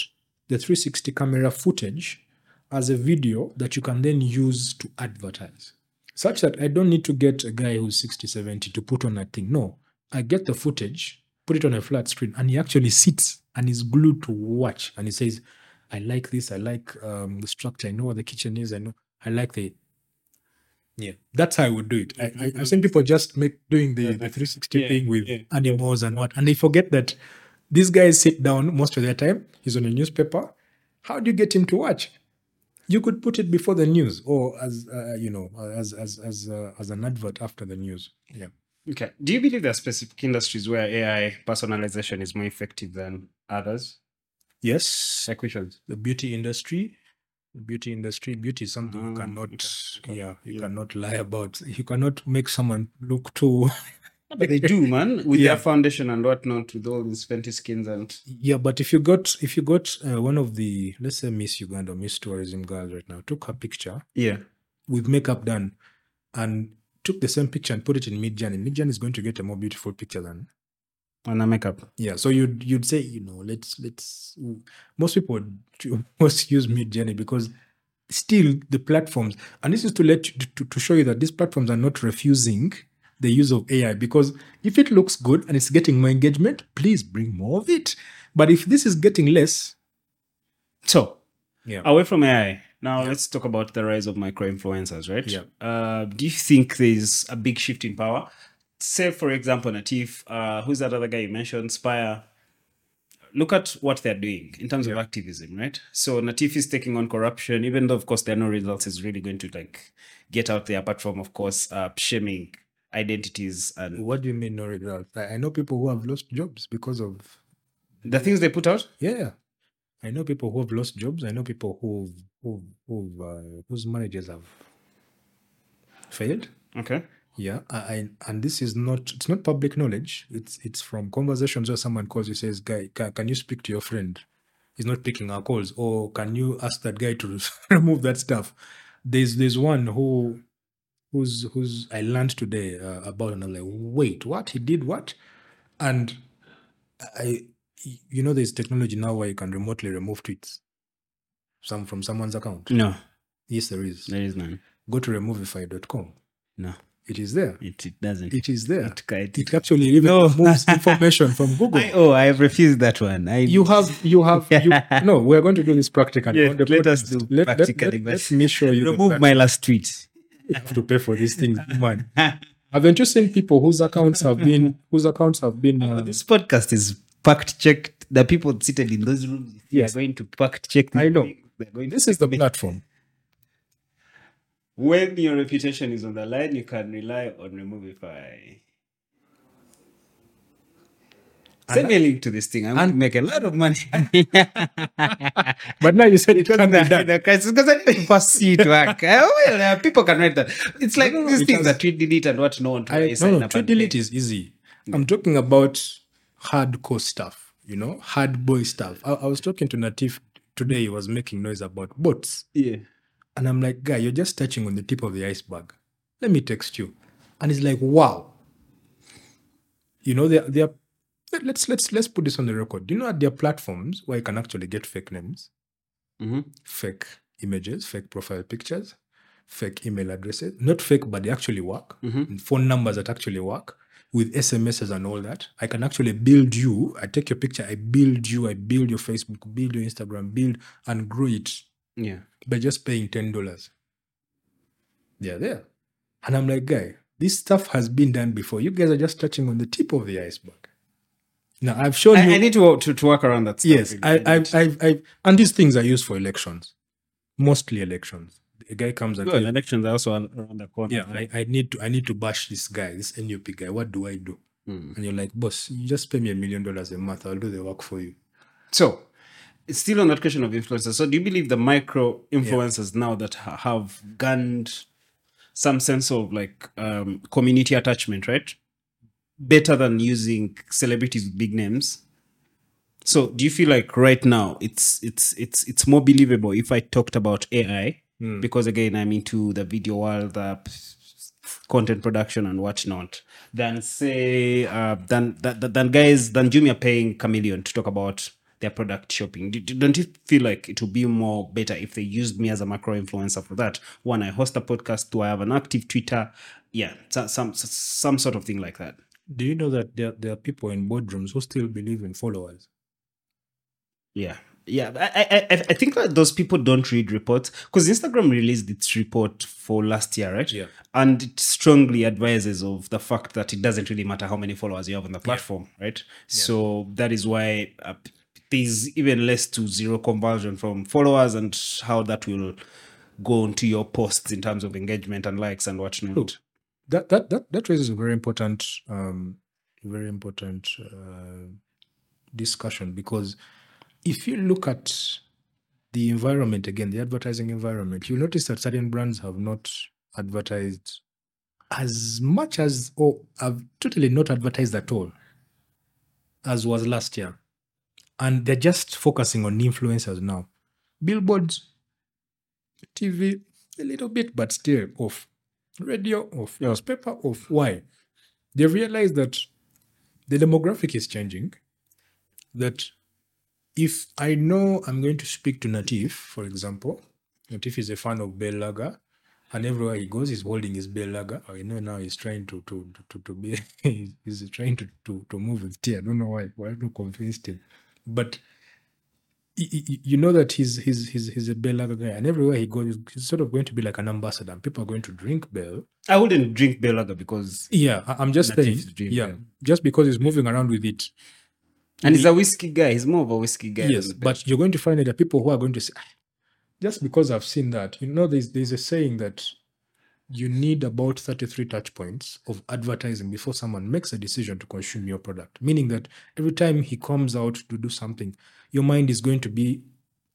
the 360 camera footage as a video that you can then use to advertise. Such that I don't need to get a guy who's 60, 70 to put on a thing. No, I get the footage, put it on a flat screen, and he actually sits and is glued to watch. And he says, I like this, I like um, the structure, I know what the kitchen is, I know, I like the yeah, that's how I would do it. I, I, I've seen people just make doing the, the 360 Yeah, thing with yeah, animals and what, and they forget that these guys sit down most of their time. He's on a newspaper. How do you get him to watch? You could put it before the news, or as uh, you know, as as as uh, as an advert after the news. Yeah. Okay. Do you believe there are specific industries where AI personalization is more effective than others? Yes, Like which ones? the beauty industry. The beauty industry. Beauty is something you Ah, cannot. okay, Yeah, you yeah. cannot lie about. You cannot make someone look too. But they do, man, with Yeah. their foundation and whatnot, with all these fancy skins and Yeah, but if you got if you got uh, one of the let's say Miss Uganda, Miss Tourism girls right now, took her picture yeah, with makeup done, and took the same picture and put it in Midjourney, Midjourney is going to get a more beautiful picture than on a makeup. yeah. So you'd you'd say you know let's let's most people most use Midjourney because still the platforms and this is to let you, to, to show you that these platforms are not refusing the use of AI because if it looks good and it's getting more engagement, please bring more of it. But if this is getting less, So, yeah, away from AI, now let's talk about the rise of micro influencers, right? Yeah. Uh, do you think there's a big shift in power? Say, for example, Natif, uh, who's that other guy you mentioned, Spire? Look at what they're doing in terms of activism, right? So Natif is taking on corruption, even though, of course, there are no results. Is really going to like get out there, apart from, of course, uh, shaming identities and what do you mean no results? I, know people who have lost jobs because of the things they put out. yeah. I know people who have lost jobs. I know people who who who uh, whose managers have failed. Okay. Yeah, I, I and this is not it's not public knowledge. It's it's from conversations where someone calls you says, "Guy, can, can you speak to your friend? He's not picking our calls." Or can you ask that guy to remove that stuff? There's there's one who who's who's I learned today uh, about, and I'm like, wait, what? He did what? And I, you know, there's technology now where you can remotely remove tweets, some from someone's account. No, Yes, there is. there is none. Go to removify.com. No, It is there. it, it doesn't. It is there. It, it, it actually even No. removes information from Google. I, oh, I have refused that one. I, you have, you have, you, no, we're going to do this practically. Yeah, let us do let, let- practically, Let, but let me show you. remove my last tweet. You have to pay for these things, man. Haven't you seen people whose accounts have been, whose accounts have been, uh, this podcast is fact checked. The people seated in those rooms, Yes. are going to fact check. I know. They're going this is the platform. when your reputation is on the line, you can rely on Removify. Send me a link to this thing. I'm make a lot of money. But now you said it can't be the, done. crisis because I didn't foresee it work. Uh, well, uh, people can write that. It's like no, these things that tweet delete and what no one to no, no, tweet delete is easy. I'm talking about hardcore stuff, you know, hard boy stuff. I, I was talking to Natif today, he was making noise about bots. Yeah. And I'm like, guy, you're just touching on the tip of the iceberg. Let me text you. And he's like, wow. You know, they're, they're let- let's let's let's put this on the record. Do you know that there are platforms where you can actually get fake names, Mhm. fake images, fake profile pictures, fake email addresses. Not fake, but they actually work. And phone numbers that actually work with SMSs and all that. I can actually build you. I take your picture, I build you, I build your Facebook, build your Instagram, build and grow it Yeah. by just paying ten dollars. They're there. And I'm like, guy, this stuff has been done before. You guys are just touching on the tip of the iceberg. Now I've shown you I, I need to, to to work around that stuff. yes, really. I, I I, need- I, I, and these things are used for elections, mostly elections. A guy comes and Well, tells, elections are also around the corner. yeah, I, I need to, I need to bash this guy, this NUP guy. What do I do? Mm. And you're like, boss, you just pay me a million dollars a month. I'll do the work for you. So, it's still on that question of influencers. So, do you believe the micro influencers now that ha- have gained some sense of like um, community attachment, right? Better than using celebrities with big names. So, do you feel like right now it's it's it's it's more believable if I talked about AI because again I'm into the video world, the content production and whatnot, than say uh, than than, than guys than Jumia paying Chameleone to talk about their product shopping. Do- do- Don't you feel like it would be more better if they used me as a macro influencer for that? One, I host a podcast. Do I have an active Twitter? Yeah, so- some some sort of thing like that. Do you know that there, there are people in boardrooms who still believe in followers? Yeah. Yeah, I, I I think that those people don't read reports because Instagram released its report for last year, right? Yeah. and it strongly advises of the fact that it doesn't really matter how many followers you have on the platform, right? Yeah. So that is why uh, there's even less to zero conversion from followers and how that will go into your posts in terms of engagement and likes and whatnot. True. That that that that raises a very important, um, very important uh, discussion because if you look at the environment again, the advertising environment, you'll notice that certain brands have not advertised as much as or have totally not advertised at all as was last year. And they're just focusing on influencers now. Billboards, TV, a little bit, but still off. Radio off. Newspaper off. Why? They realize that the demographic is changing. That if I know I'm going to speak to Natif, for example, Natif is a fan of Bell Lager, and everywhere he goes, he's holding his Bell Lager. I know now he's trying to to to, to be he's trying to, to to move with tea. I don't know why. Why not convinced him. but you know that he's he's he's he's a Bell Lager guy, and everywhere he goes, he's sort of going to be like an ambassador, and people are going to drink Bell. I wouldn't drink Bell Lager because Yeah, I'm just saying. yeah, yeah. just because he's moving around with it. and he's a whiskey guy. He's more of a whiskey guy. yes, Bell. but you're going to find that there are people who are going to say, "Ah, just because I've seen that, you know, there's there's a saying that you need about 33 touch points of advertising before someone makes a decision to consume your product. Meaning that every time he comes out to do something, your mind is going to be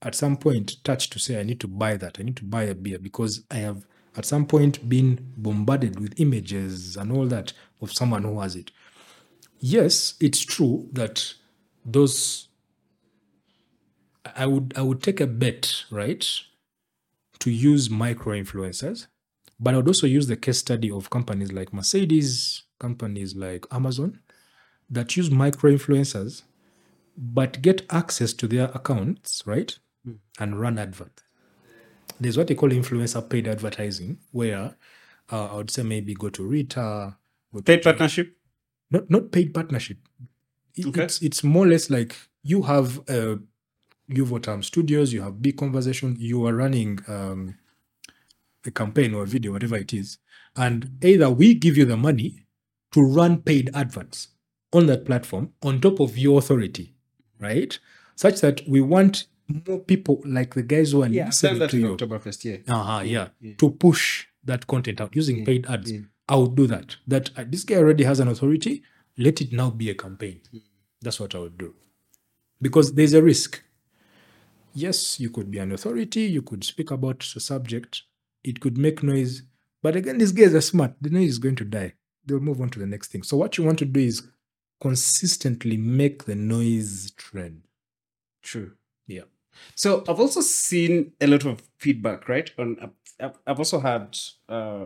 at some point touched to say, I need to buy that. I need to buy a beer because I have at some point been bombarded with images and all that of someone who has it. Yes, it's true that those I would I would take a bet, right, to use micro influencers, but I would also use the case study of companies like Mercedes, companies like Amazon, that use micro influencers, but get access to their accounts, right, and run advert. There's what they call influencer paid advertising, where uh, I would say maybe go to Rita, go to paid partnership. not not paid partnership. It- Okay. It's it's more or less like you have uh, Uvotam Studios, you have big conversation, you are running um, a campaign or a video, whatever it is, and either we give you the money to run paid adverts on that platform on top of your authority, right? Such that we want more people like the guys who are Yeah, listening to you Oktoberfest. Yeah. uh-huh, yeah, yeah. to push that content out using paid ads. yeah. I would do that. That uh, this guy already has an authority. Let it now be a campaign. That's what I would do. Because there's a risk. Yes, you could be an authority. You could speak about a subject. It could make noise. But again, these guys are smart. The noise is going to die. They'll move on to the next thing. So what you want to do is consistently make the noise trend. True. Yeah. So I've also seen a lot of feedback, right? On I've, I've also had uh,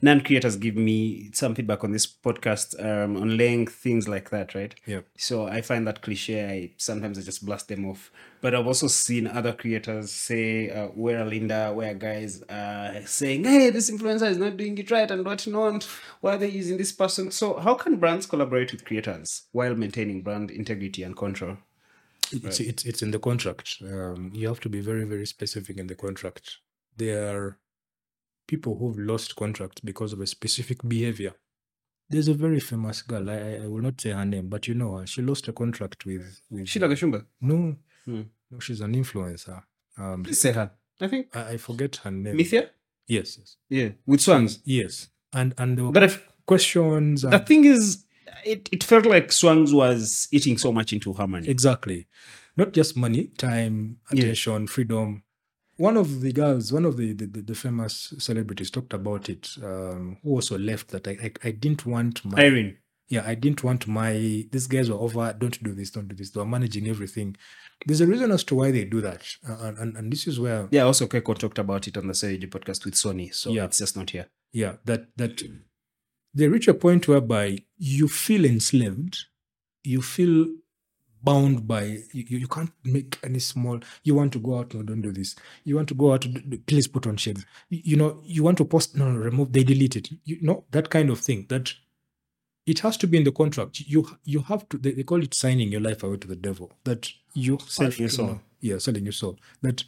non-creators give me some feedback on this podcast um, on length, things like that, right? Yeah. So I find that cliche. I sometimes I just blast them off. But I've also seen other creators say, uh, "Where Linda, where guys uh, saying, hey, this influencer is not doing it right and what not. Why are they using this person?" So how can brands collaborate with creators while maintaining brand integrity and control? It's, it's it's in the contract. Um, you have to be very very specific in the contract. There are people who've lost contracts because of a specific behavior. There's a very famous girl. I, I- will not say her name, but you know her. She lost a contract with with Sheila Gashumba. no, Hmm. no. She's an influencer. Um, Please say her. I think I, I forget her name. Mithia. Yes, yes, Yeah, with Swangz. yes. And and there were But if, questions. the thing is, it, it felt like Swangz was eating so much into her money. Exactly. Not just money, time, Yeah. attention, freedom. One of the girls, one of the, the, the, famous celebrities talked about it, um, who also left that I, I, I didn't want my, Irene. yeah, I didn't want my, these guys were over, don't do this, don't do this. They were managing everything. There's a reason as to why they do that. Uh, and, and, and this is where, Yeah, also Keiko talked about it on the Seriously podcast with Sony, so Yeah. it's just not here. yeah, that, that they reach a point whereby you feel enslaved, you feel bound by you, you you can't make any small you want to go out no don't do this. You want to go out please put on shades. You, you know you want to post no, no remove they delete it. You know that kind of thing that it has to be in the contract. You you have to they, they call it signing your life away to the devil that you Selling your soul. yeah selling your soul. That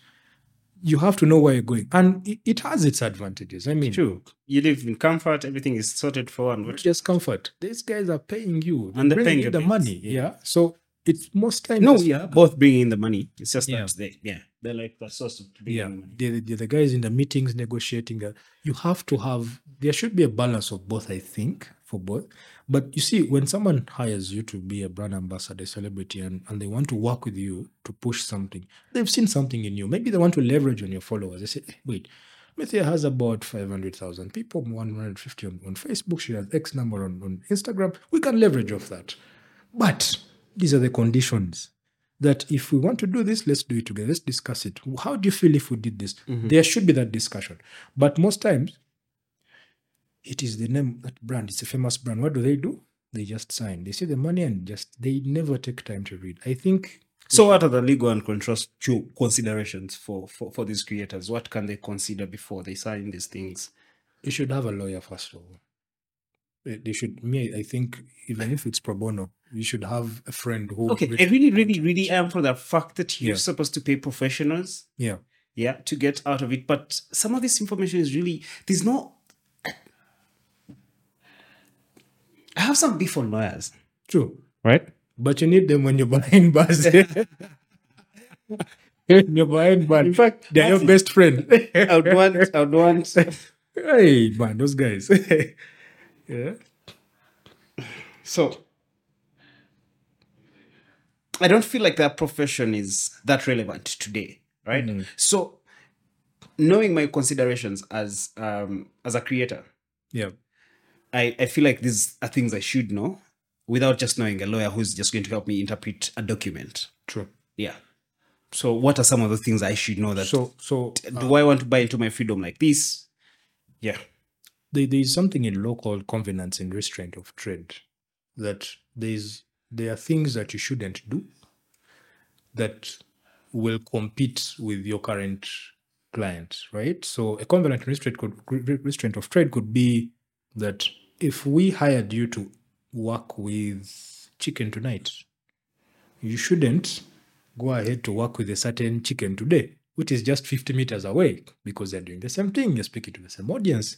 you have to know where you're going. And it, it has its advantages i mean. True. You live in comfort, everything is sorted for and what. just comfort. These guys are paying you. And they're bringing paying in your the bills. money yeah? So it's most times No, yeah, both bring in the money. It's just Yeah. that they, yeah, they're like the source of bringing yeah the, the, the guys in the meetings negotiating uh, you have to have there should be a balance of both i think for both but you see when someone hires you to be a brand ambassador a celebrity and, and they want to work with you to push something they've seen something in you maybe they want to leverage on your followers they say "Eh, wait Mithia has about 500,000 people, 150 on, on Facebook. She has X number on, on Instagram. We can leverage off that. But these are the conditions that if we want to do this, let's do it together. Let's discuss it. How do you feel if we did this? Mm-hmm. There should be that discussion. But most times, it is the name that brand. It's a famous brand. What do they do? They just sign. They see the money and just they never take time to read. I think So, what are the legal and contractual considerations for, for, for these creators? What can they consider before they sign these things? you should have a lawyer first of all. They they should. Me, I think, even if it's pro bono, you should have a friend who. Okay, I really, really, really am for the fact that you're Yeah. supposed to pay professionals, Yeah. yeah, to get out of it. But some of this information is really there's no. I have some beef on lawyers, True. right? But you need them when you're buying bus. when you're buying bus. In fact, they're your best friend. I would want, I would want. hey, man, those guys. Yeah. So I don't feel like that profession is that relevant today, right? Mm. So knowing my considerations as um as a creator, Yeah. I, I feel like these are things I should know without just knowing a lawyer who's just going to help me interpret a document. True. Yeah. So what are some of the things I should know that So, so do I want to buy into my freedom like this? Yeah. There, there is something in law called covenants and restraint of trade that there's there are things that you shouldn't do that will compete with your current client right so a covenant restraint could restraint of trade could be that if we hired you to work with chicken tonight you shouldn't go ahead to work with a certain chicken today, which is just 50 meters away because they're doing the same thing. You're speaking to the same audience.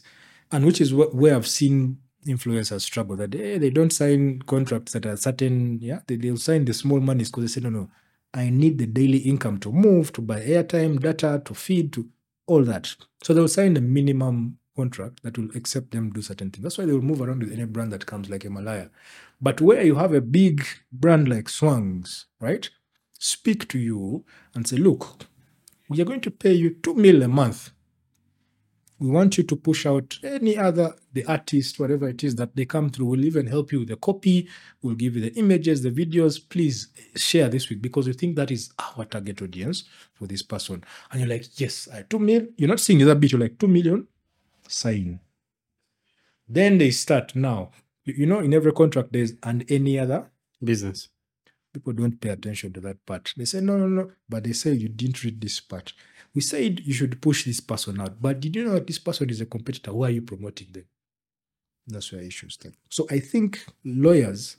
And which is wh- where I've seen influencers struggle that eh, they don't sign contracts that are certain, yeah, they, they'll sign the small monies because they say, no, no, I need the daily income to move, to buy airtime, data, to feed, to all that. So they'll sign a minimum contract that will accept them do certain things. That's why they will move around with any brand that comes like Himalaya. But where you have a big brand like Swangz, right? Speak to you and say, look, we are going to pay you two mil a month. We want you to push out any other, the artist, whatever it is that they come through. We'll even help you with the copy. We'll give you the images, the videos. Please share this week because we think that is our target audience for this person. And you're like, yes, I two mil. You're not seeing that bit. You're like, two million, sign. Then they start now. You you know, in every contract, there's and any other Business. people don't pay attention to that part. They say, no, no, no. But they say you didn't read this part. We said you should push this person out. But did you know that this person is a competitor? Why are you promoting them? That's where issues start. So I think lawyers,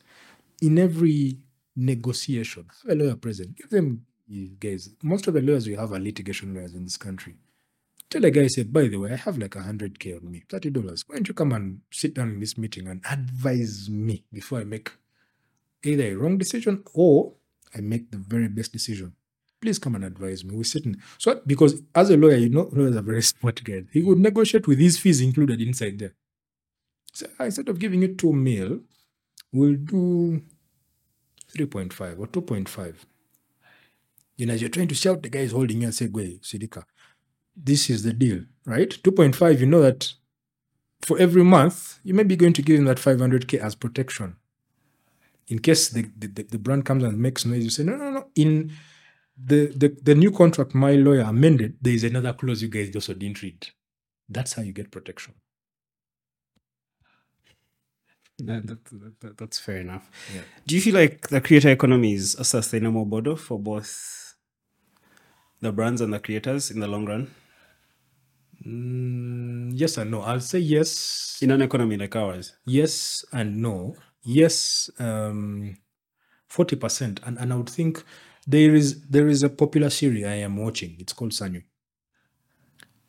in every negotiation, have a lawyer present. Give them, you guys, most of the lawyers we have are litigation lawyers in this country. Tell a guy, say, by the way, I have like a 100K on me, $30. Why don't you come and sit down in this meeting and advise me before I make either a wrong decision or I make the very best decision. Please come and advise me. We're sitting. So, because as a lawyer, you know, lawyers are very smart guys. He would negotiate with his fees included inside there. So, "Ah, instead of giving you two mil, we'll do 3.5 or 2.5. You know, as you're trying to shout, the guy is holding you and say, Gwe, Sidika, this is the deal, right? 2.5, you know that for every month, you may be going to give him that 500K as protection in case the, the- the brand comes and makes noise, you say, no, no, no. In the, the, the new contract my lawyer amended, there is another clause you guys also didn't read. That's how you get protection. That, that, that- that- that's fair enough. Yeah. Do you feel like the creator economy is a sustainable model for both the brands and the creators in the long run? Mm, yes and no. I'll say yes. In an economy like ours? yes and no. Yes, um, 40%. And, and I would think there is there is a popular series I am watching. It's called Sanyu.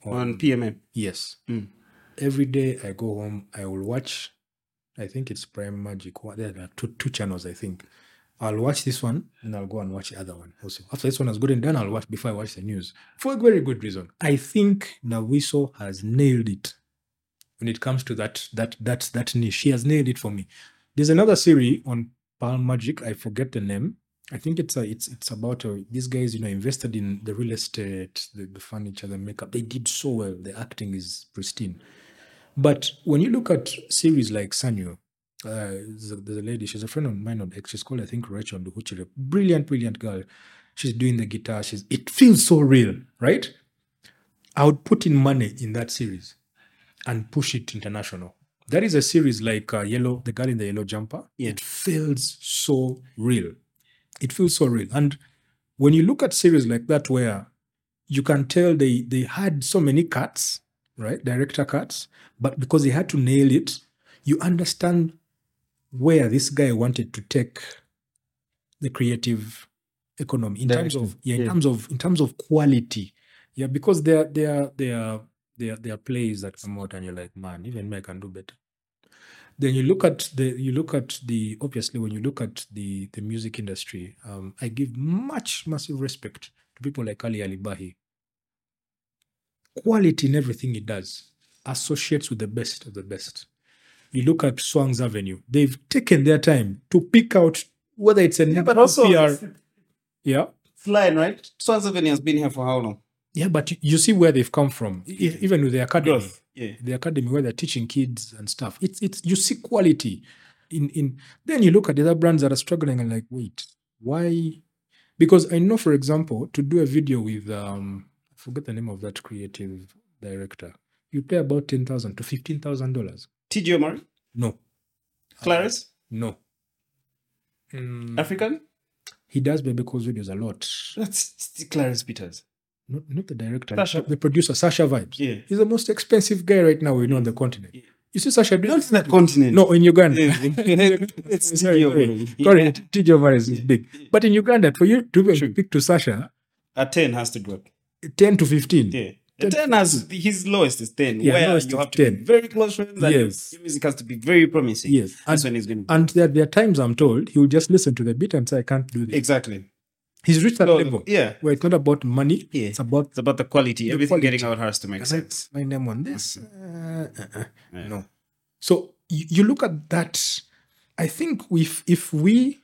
On PMM? Yes. Mm. Every day I go home, I will watch. I think it's Pearl Magic. What there are two, two channels, I think. I'll watch this one and I'll go and watch the other one also. After this one has good and done, I'll watch before I watch the news. For a very good reason. I think Nawiso has nailed it when it comes to that that that that niche. She has nailed it for me. There's another series on Pearl Magic. I forget the name. I think it's a, it's it's about uh, these guys, you know, invested in the real estate, the, the furniture, the makeup. They did so well. The acting is pristine. But when you look at series like Sanyu, uh, there's, a, there's a lady, she's a friend of mine on X. She's called, I think, Rachel Nduhuchire. Brilliant, brilliant girl. She's doing the guitar. She's it feels so real, right? I would put in money in that series and push it international. That is a series like uh, Yellow, the girl in the yellow jumper. Yeah. It feels so real. It feels so real. And when you look at series like that, where you can tell they they had so many cuts, right? Director cuts, but because they had to nail it, you understand where this guy wanted to take the creative economy in terms of yeah, in Yeah. terms of in terms of quality. Yeah, because there there there there there are plays that come out and you're like, man, even me I can do better. Then you look at the you look at the obviously when you look at the the music industry, um, I give much massive respect to people like Ali Allibhai. Quality in everything he does associates with the best of the best. You look at Swangz Avenue; they've taken their time to pick out whether it's a Yeah, but also PR, yeah, flying, right? Swangz Avenue has been here for how long? Yeah. But you, see where they've come from, E- even with the academy. Yeah. the academy where they're teaching kids and stuff. It's it's you see quality in in then you look at the other brands that are struggling and like, wait, why? Because I know, for example, to do a video with um I forget the name of that creative director, you pay about ten thousand to fifteen thousand dollars. TG Omori? No, Clarice? no. Mm, African? he does baby calls videos a lot. That's clarence Peters. Not, not the director, Sasha. the producer, Sasha Vybz. Yeah. He's the most expensive guy right now we know on the continent. Yeah. You see Sasha doing Not in that continent. No, in Uganda. It's sorry, sorry. Sorry, TJ Alvarez is big. But in Uganda, for you to True. speak to Sasha, At 10 has to drop. 10 to 15. Yeah. Ten- 10 has his lowest is 10. Yeah, where you have to 10. be very close friends and Yes. your music has to be very promising. Yes. That's And, when he's going to and there, there are times I'm told he will just listen to the beat and say, I can't do this. Exactly. He's reached that So, level yeah. where it's not about money, Yeah. it's about It's about the quality. The Everything quality. getting out has to make Can sense. put my name on this. Uh, uh, uh, Yeah. No. So you, you look at that. I think if if we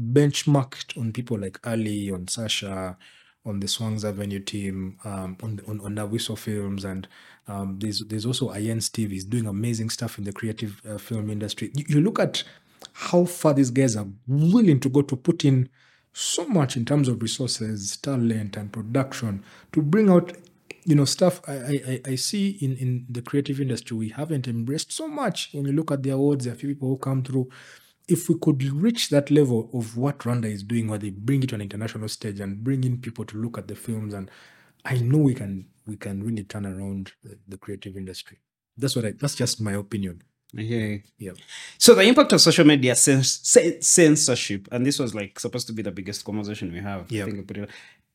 benchmarked on people like Ali, on Sasha, on the Swangz Avenue team, um, on the, on on Nawiso Films, and um, there's there's also Ian Steve. He's doing amazing stuff in the creative uh, film industry. You, you look at how far these guys are willing to go to put in so much in terms of resources, talent, and production to bring out you know stuff I, I I- see in in the creative industry we haven't embraced so much. When you look at the awards there are few people who come through. If we could reach that level of what Rwanda is doing where they bring it to an international stage and bring in people to look at the films and I know we can we can really turn around the, the creative industry. That's what I that's just my opinion Yeah. yeah So the impact of social media cens- censorship, and this was like supposed to be the biggest conversation we have. I Yeah. think we put it-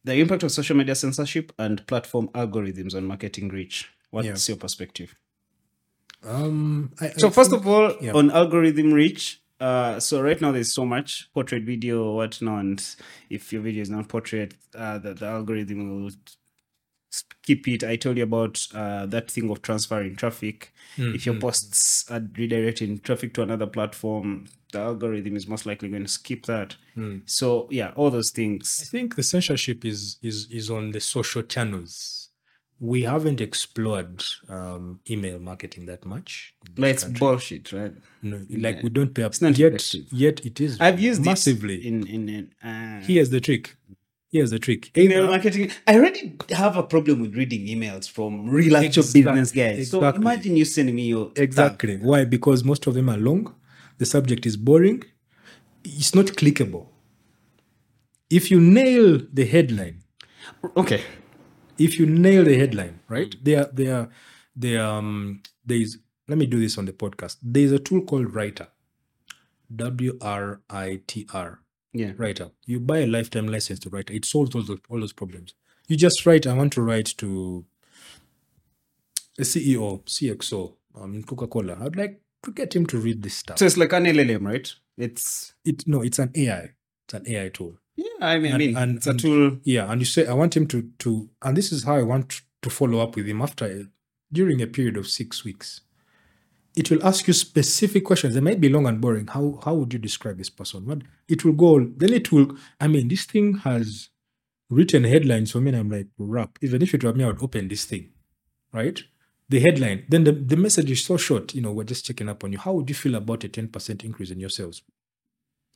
the impact of social media censorship and platform algorithms on marketing reach. What's Yeah. your perspective? um I, So first think- of all, yeah. on algorithm reach, uh, so right now there's so much portrait video, whatnot. And if your video is not portrait, uh, the, the algorithm will s- keep it. I told you about uh, that thing of transferring traffic. Mm, if your mm. posts are redirecting traffic to another platform, the algorithm is most likely going to skip that. Mm. So yeah, all those things. I think the censorship is is is on the social channels. We haven't explored um, email marketing that much. in this Like it's country. bullshit, right? No, like Yeah. we don't pay up. It's not yet. effective. Yet it is. I've used massively. this in in, in uh, Here's the trick. Here's the trick. email marketing. I already have a problem with reading emails from real actual Exact- business guys. So imagine you sending me your Exactly. Why? Because most of them are long. The subject is boring. It's not clickable. If you nail the headline. Okay. if you nail the headline, right? There, there, there. Um, there is. Let me do this on the podcast. There is a tool called Writr. W R I T R. Yeah. Writr. You buy a lifetime license to Writr. It solves all those all those problems. You just write. I want to write to a CEO, CXO, um, in Coca Cola. I'd like to get him to read this stuff. So it's like an LLM, right? It's It no, it's an AI. It's an AI tool. yeah. I mean, I And- mean and- it's a tool. Yeah, and you say I want him to to, and this is how I want to follow up with him after during a period of six weeks. It will ask you specific questions. They might be long and boring. How how would you describe this person? What it will go. Then it will. I mean, this thing has written headlines for me, and I'm like, rap. Even if it were me, I would open this thing, right? The headline. Then the, the message is so short. You know, we're just checking up on you. How would you feel about a ten percent increase in your sales?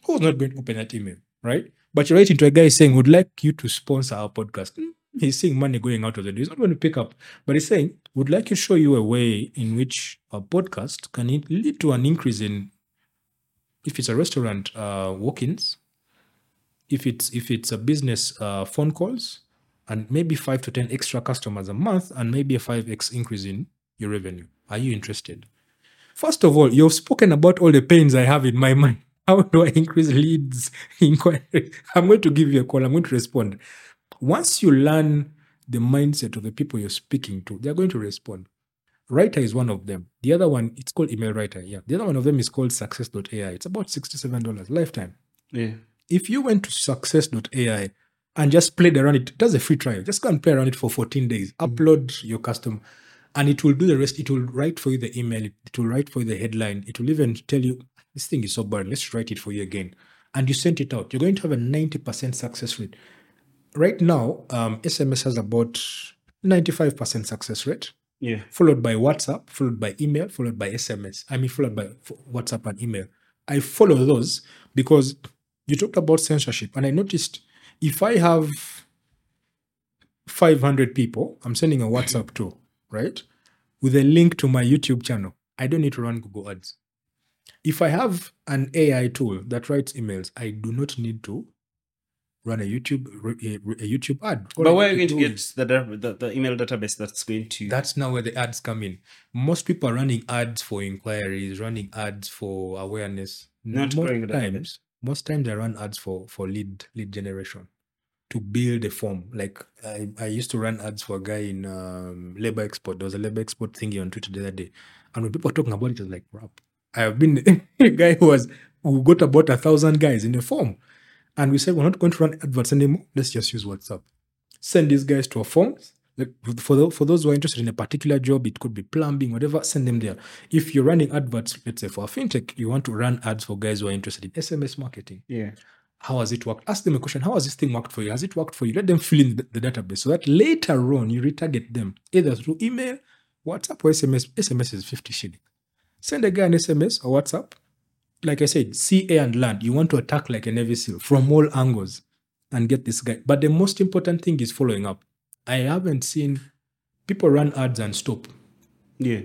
Who's not going to open that email, right? But you're writing to a guy saying, would like you to sponsor our podcast. Mm, He's seeing money going out of the door. He's not going to pick up. But he's saying, would like to show you a way in which a podcast can lead to an increase in, if it's a restaurant, uh, walk-ins, if it's if it's a business, uh, phone calls, and maybe five to ten extra customers a month, and maybe a five x increase in your revenue. Are you interested? First of all, you've spoken about all the pains I have in my mind. How do I increase leads, inquiry? I'm going to give you a call. I'm going to respond. Once you learn the mindset of the people you're speaking to, they're going to respond. Writr is one of them. The other one, it's called email writer. Yeah. The other one of them is called success.ai. It's about $67 lifetime. Yeah. If you went to success.ai and just played around it, that's a free trial. Just go and play around it for 14 days. Mm. Upload your custom and it will do the rest. It will write for you the email. It will write for you the headline. It will even tell you, this thing is so boring. Let's write it for you again. And you sent it out. You're going to have a 90% success rate. Right now, um, SMS has about 95% success rate Yeah. followed by WhatsApp, followed by email, followed by SMS. I mean, followed by WhatsApp and email. I follow those because you talked about censorship, and I noticed if I have 500 people, I'm sending a WhatsApp to, right? With a link to my YouTube channel. I don't need to run Google Ads. If I have an AI tool that writes emails, I do not need to run a YouTube a, a YouTube ad. All But where are you going to get the, the the email database that's going to? that's now where the ads come in. Most people are running ads for inquiries, running ads for awareness. Not most growing the database. times, most times I run ads for for lead lead generation to build a form. Like I, I used to run ads for a guy in um, Labor Export. There was a Labor Export thingy on Twitter the other day, and when people were talking about it, I was like, "Crap!" I have been a guy who was who got about a thousand guys in a form, and we said we're not going to run adverts anymore. Let's just use WhatsApp send these guys to a form. Like for, the, for those who are interested in a particular job, it could be plumbing, whatever, send them there. If you're running adverts, let's say for a fintech, you want to run ads for guys who are interested in SMS marketing. yeah. How has it worked? Ask them a question. How has this thing worked for you? Has it worked for you? Let them fill in the, the database so that later on you retarget them either through email, WhatsApp, or SMS. SMS is 50 shilling. Send a guy an SMS or WhatsApp. Like I said, sea, air, and land. You want to attack like a Navy SEAL from all angles and get this guy. But the most important thing is following up. I haven't seen people run ads and stop. Yeah.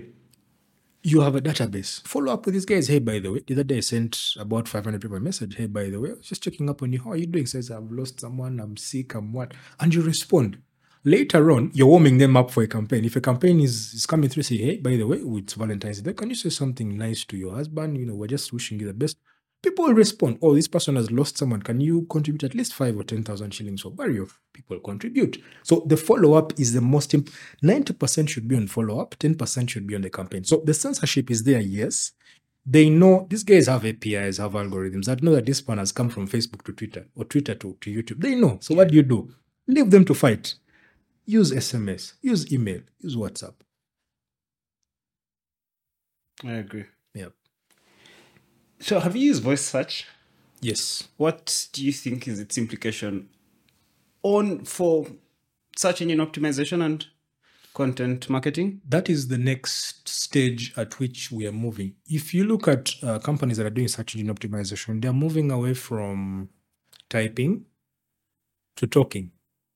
You have a database. Follow up with these guys. Hey, by the way, the other day I sent about 500 people a message. Hey, by the way, I was just checking up on you. How are you doing? Says, I've lost someone, I'm sick, I'm what? And you respond. Later on, you're warming them up for a campaign. If a campaign is, is coming through, say, hey, by the way, it's Valentine's Day, can you say something nice to your husband? You know, we're just wishing you the best. People will respond, oh, this person has lost someone. Can you contribute at least five or 10,000 shillings for burial? Of people contribute. So the follow up is the most important. 90% should be on follow up, 10% should be on the campaign. So the censorship is there, yes. They know these guys have APIs, have algorithms that know that this one has come from Facebook to Twitter or Twitter to, to YouTube. They know. So what do you do? Leave them to fight. Use SMS, use email, use WhatsApp. I agree. Yep. So, have you used voice search? Yes. What do you think is its implication on for search engine optimization and content marketing? that is the next stage at which we are moving. If you look at uh, companies that are doing search engine optimization, they're moving away from typing to talking.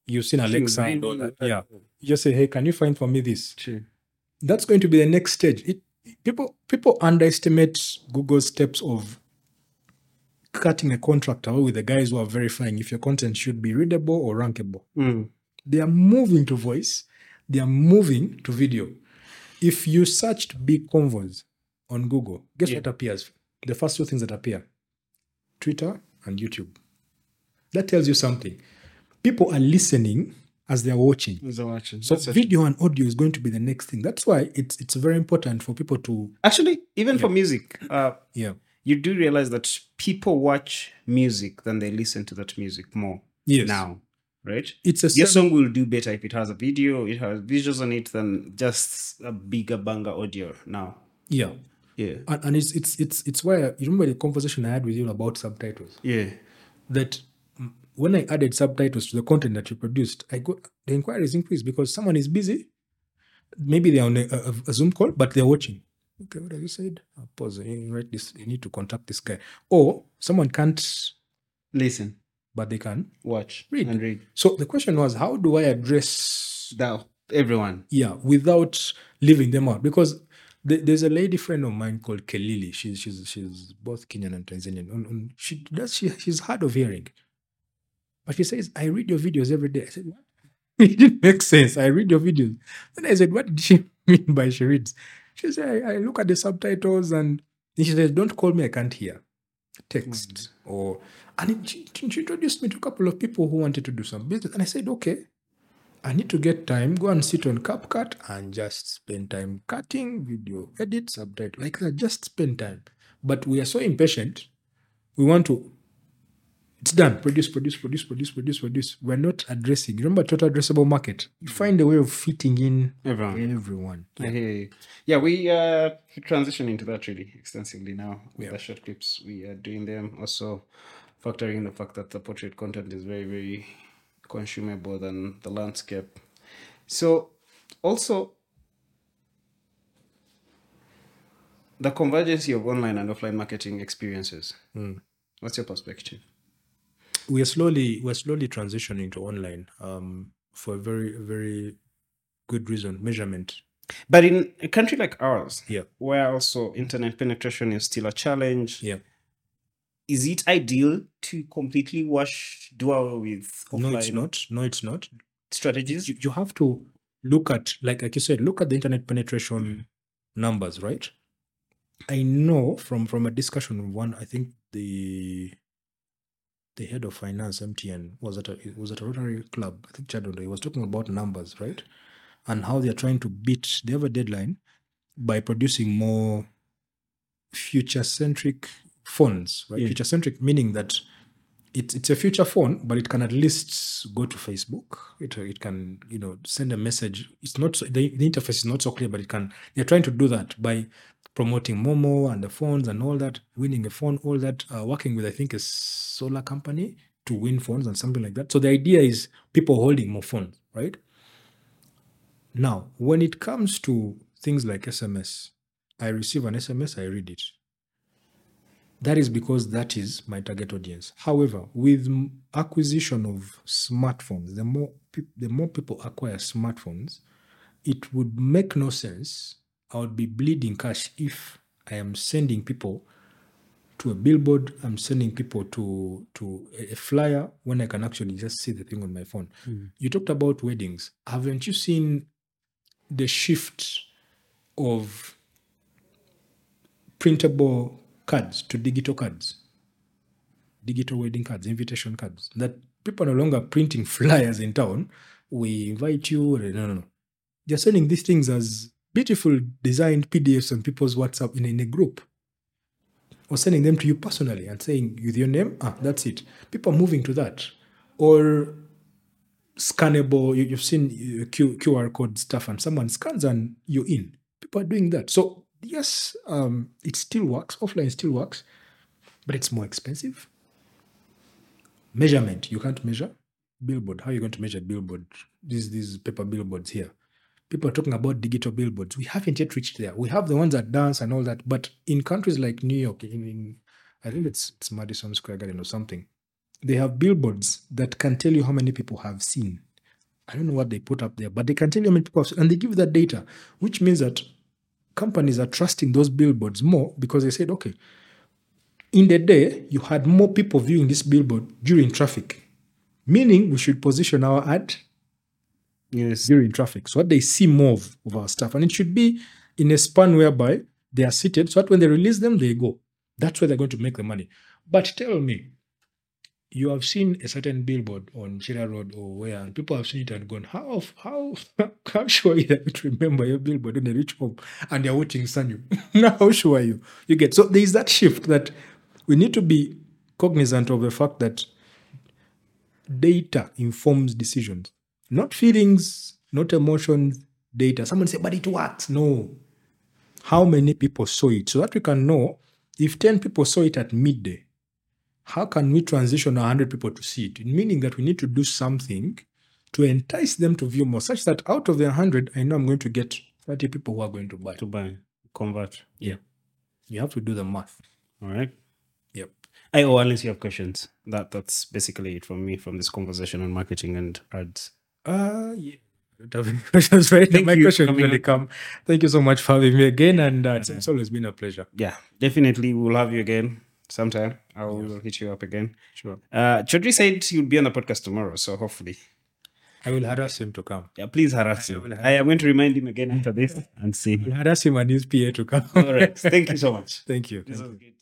You've seen Alexa and all that. Yeah. You just say, hey, can you find for me this? True. That's going to be the next stage. It, people people underestimate Google's steps of cutting a contract away with the guys who are verifying if your content should be readable or rankable. Mm. They are moving to voice. They are moving to video. If you searched big convos on Google, guess Yeah. what appears? The first two things that appear Twitter and YouTube. That tells you something. People are listening as they're watching. As I'm watching. So That's video and audio is going to be the next thing. That's why it's it's very important for people to Actually, even for music, uh, yeah you do realize that people watch music than they listen to that music more yes now, right? it's a Your song will do better if it has a video, it has visuals on it than just a bigger banger audio now. yeah Yeah. and, and it's it's it's it's why you remember the conversation I had with you about subtitles. Yeah. that when I added subtitles to the content that you produced, I got the inquiries increased because someone is busy. Maybe they're on a, a, a Zoom call, but they're watching. Okay, what have you said? Uh, pause. You write this. You need to contact this guy. Or someone can't, Listen, but they can. watch, Read. and read. So the question was, how do I address That everyone. yeah without leaving them out? Because th- there's a lady friend of mine called Kelili. She's she's she's both Kenyan and Tanzanian. She does she she's hard of hearing, but she says I read your videos every day. I said what? it didn't make sense. I read your videos. Then I said, what did she mean by she reads? She said, I, I look at the subtitles and she says, Don't call me, I can't hear. Text mm. or and she, she introduced me to a couple of people who wanted to do some business. And I said, Okay, I need to get time, go and sit on CapCut and just spend time cutting, video, edit, subtitle. Like that, just spend time. But we are so impatient. We want to it's done. Produce, produce, produce, produce, produce, produce. We're not addressing. Remember total addressable market. You find a way of fitting in Everyone. everyone. I hear you. Yeah, we uh transition into that really extensively now with Yeah. the short clips. We are doing them also factoring in the fact that the portrait content is very, very consumable than the landscape. So also the convergence of online and offline marketing experiences. What's your perspective? We are slowly we're slowly transitioning to online um, for a very very good reason measurement. But in a country like ours, Yeah. where also internet penetration is still a challenge, yeah. is it ideal to completely wash do away with offline no it's not. No it's not. strategies? you, you have to look at like like you said look at the internet penetration numbers right? I know from from a discussion one i think the the head of finance mtn was at a was at a rotary club i think Chadonda. he was talking about numbers right and how they're trying to beat they have a deadline by producing more future centric phones right Yeah. future centric meaning that it's it's a future phone, but it can at least go to Facebook. It it can you know send a message. It's not so, the, the interface is not so clear, but it can. They're trying to do that by promoting Momo and the phones and all that, winning a phone, all that, uh, working with I think a solar company to win phones and something like that. So the idea is people holding more phones, right? Now, when it comes to things like SMS, I receive an SMS, I read it that is because that is my target audience. However, with acquisition of smartphones, the more peop the more people acquire smartphones, it would make no sense. I would be bleeding cash if I am sending people to a billboard. I'm sending people to to a, flyer when I can actually just see the thing on my phone. Hmm. You talked about weddings. Haven't you seen the shift of printable cards to digital cards, digital wedding cards, invitation cards. That people are no longer printing flyers in town. We invite you. No, no, no. They're sending these things as beautiful designed PDFs on people's WhatsApp in, in a group. Or sending them to you personally and saying with your name, ah, that's it. People are moving to that. Or scannable, you, you've seen uh, Q, QR code stuff and someone scans and you're in. People are doing that. So yes, um, it still works. Offline still works, but it's more expensive. Measurement, you can't measure. Billboard, how are you going to measure billboard? These these paper billboards here. People are talking about digital billboards. We haven't yet reached there. We have the ones that dance and all that, but in countries like New York, in, in I think it's it's Madison Square Garden or something, they have billboards that can tell you how many people have seen. I don't know what they put up there, but they can tell you how many people have seen, and they give that data, which means that companies are trusting those billboards more because they said, okay, in the day, you had more people viewing this billboard during traffic, meaning we should position our ad Yes. during traffic so that they see more of, of our stuff. And it should be in a span whereby they are seated so that when they release them, they go. That's where they're going to make the money. But tell me, you have seen a certain billboard on Kira Road or where, and people have seen it and gone, how how how sure are you that you remember your billboard when they reach home and they're watching Sanyu? how sure are you? You get so there is that shift that we need to be cognizant of the fact that data informs decisions, not feelings, not emotions, data. Someone say, but it works. No. How many people saw it? So that we can know if 10 people saw it at midday, how can we transition 100 people to see it? Meaning that we need to do something to entice them to view more, such that out of the 100, I know I'm going to get 30 people who are going to buy. To buy, convert. Yeah. You have to do the math. All right. Yep. I oh, unless you have questions. That that's basically it from me from this conversation on marketing and ads. Uh, yeah. I don't have any questions right now. Thank My you coming really come. Thank you so much for having me again. And uh, it's, always been a pleasure. Yeah, definitely we'll have you again sometime. I will hit you up again. Sure. Uh Chodri said you'll be on the podcast tomorrow, so hopefully. I will harass him to come. Yeah, please harass him. I am going to remind him again after this and see. I'll harass him and his PA to come. All right. Thank you so much. Thank you. This Thank was you. good.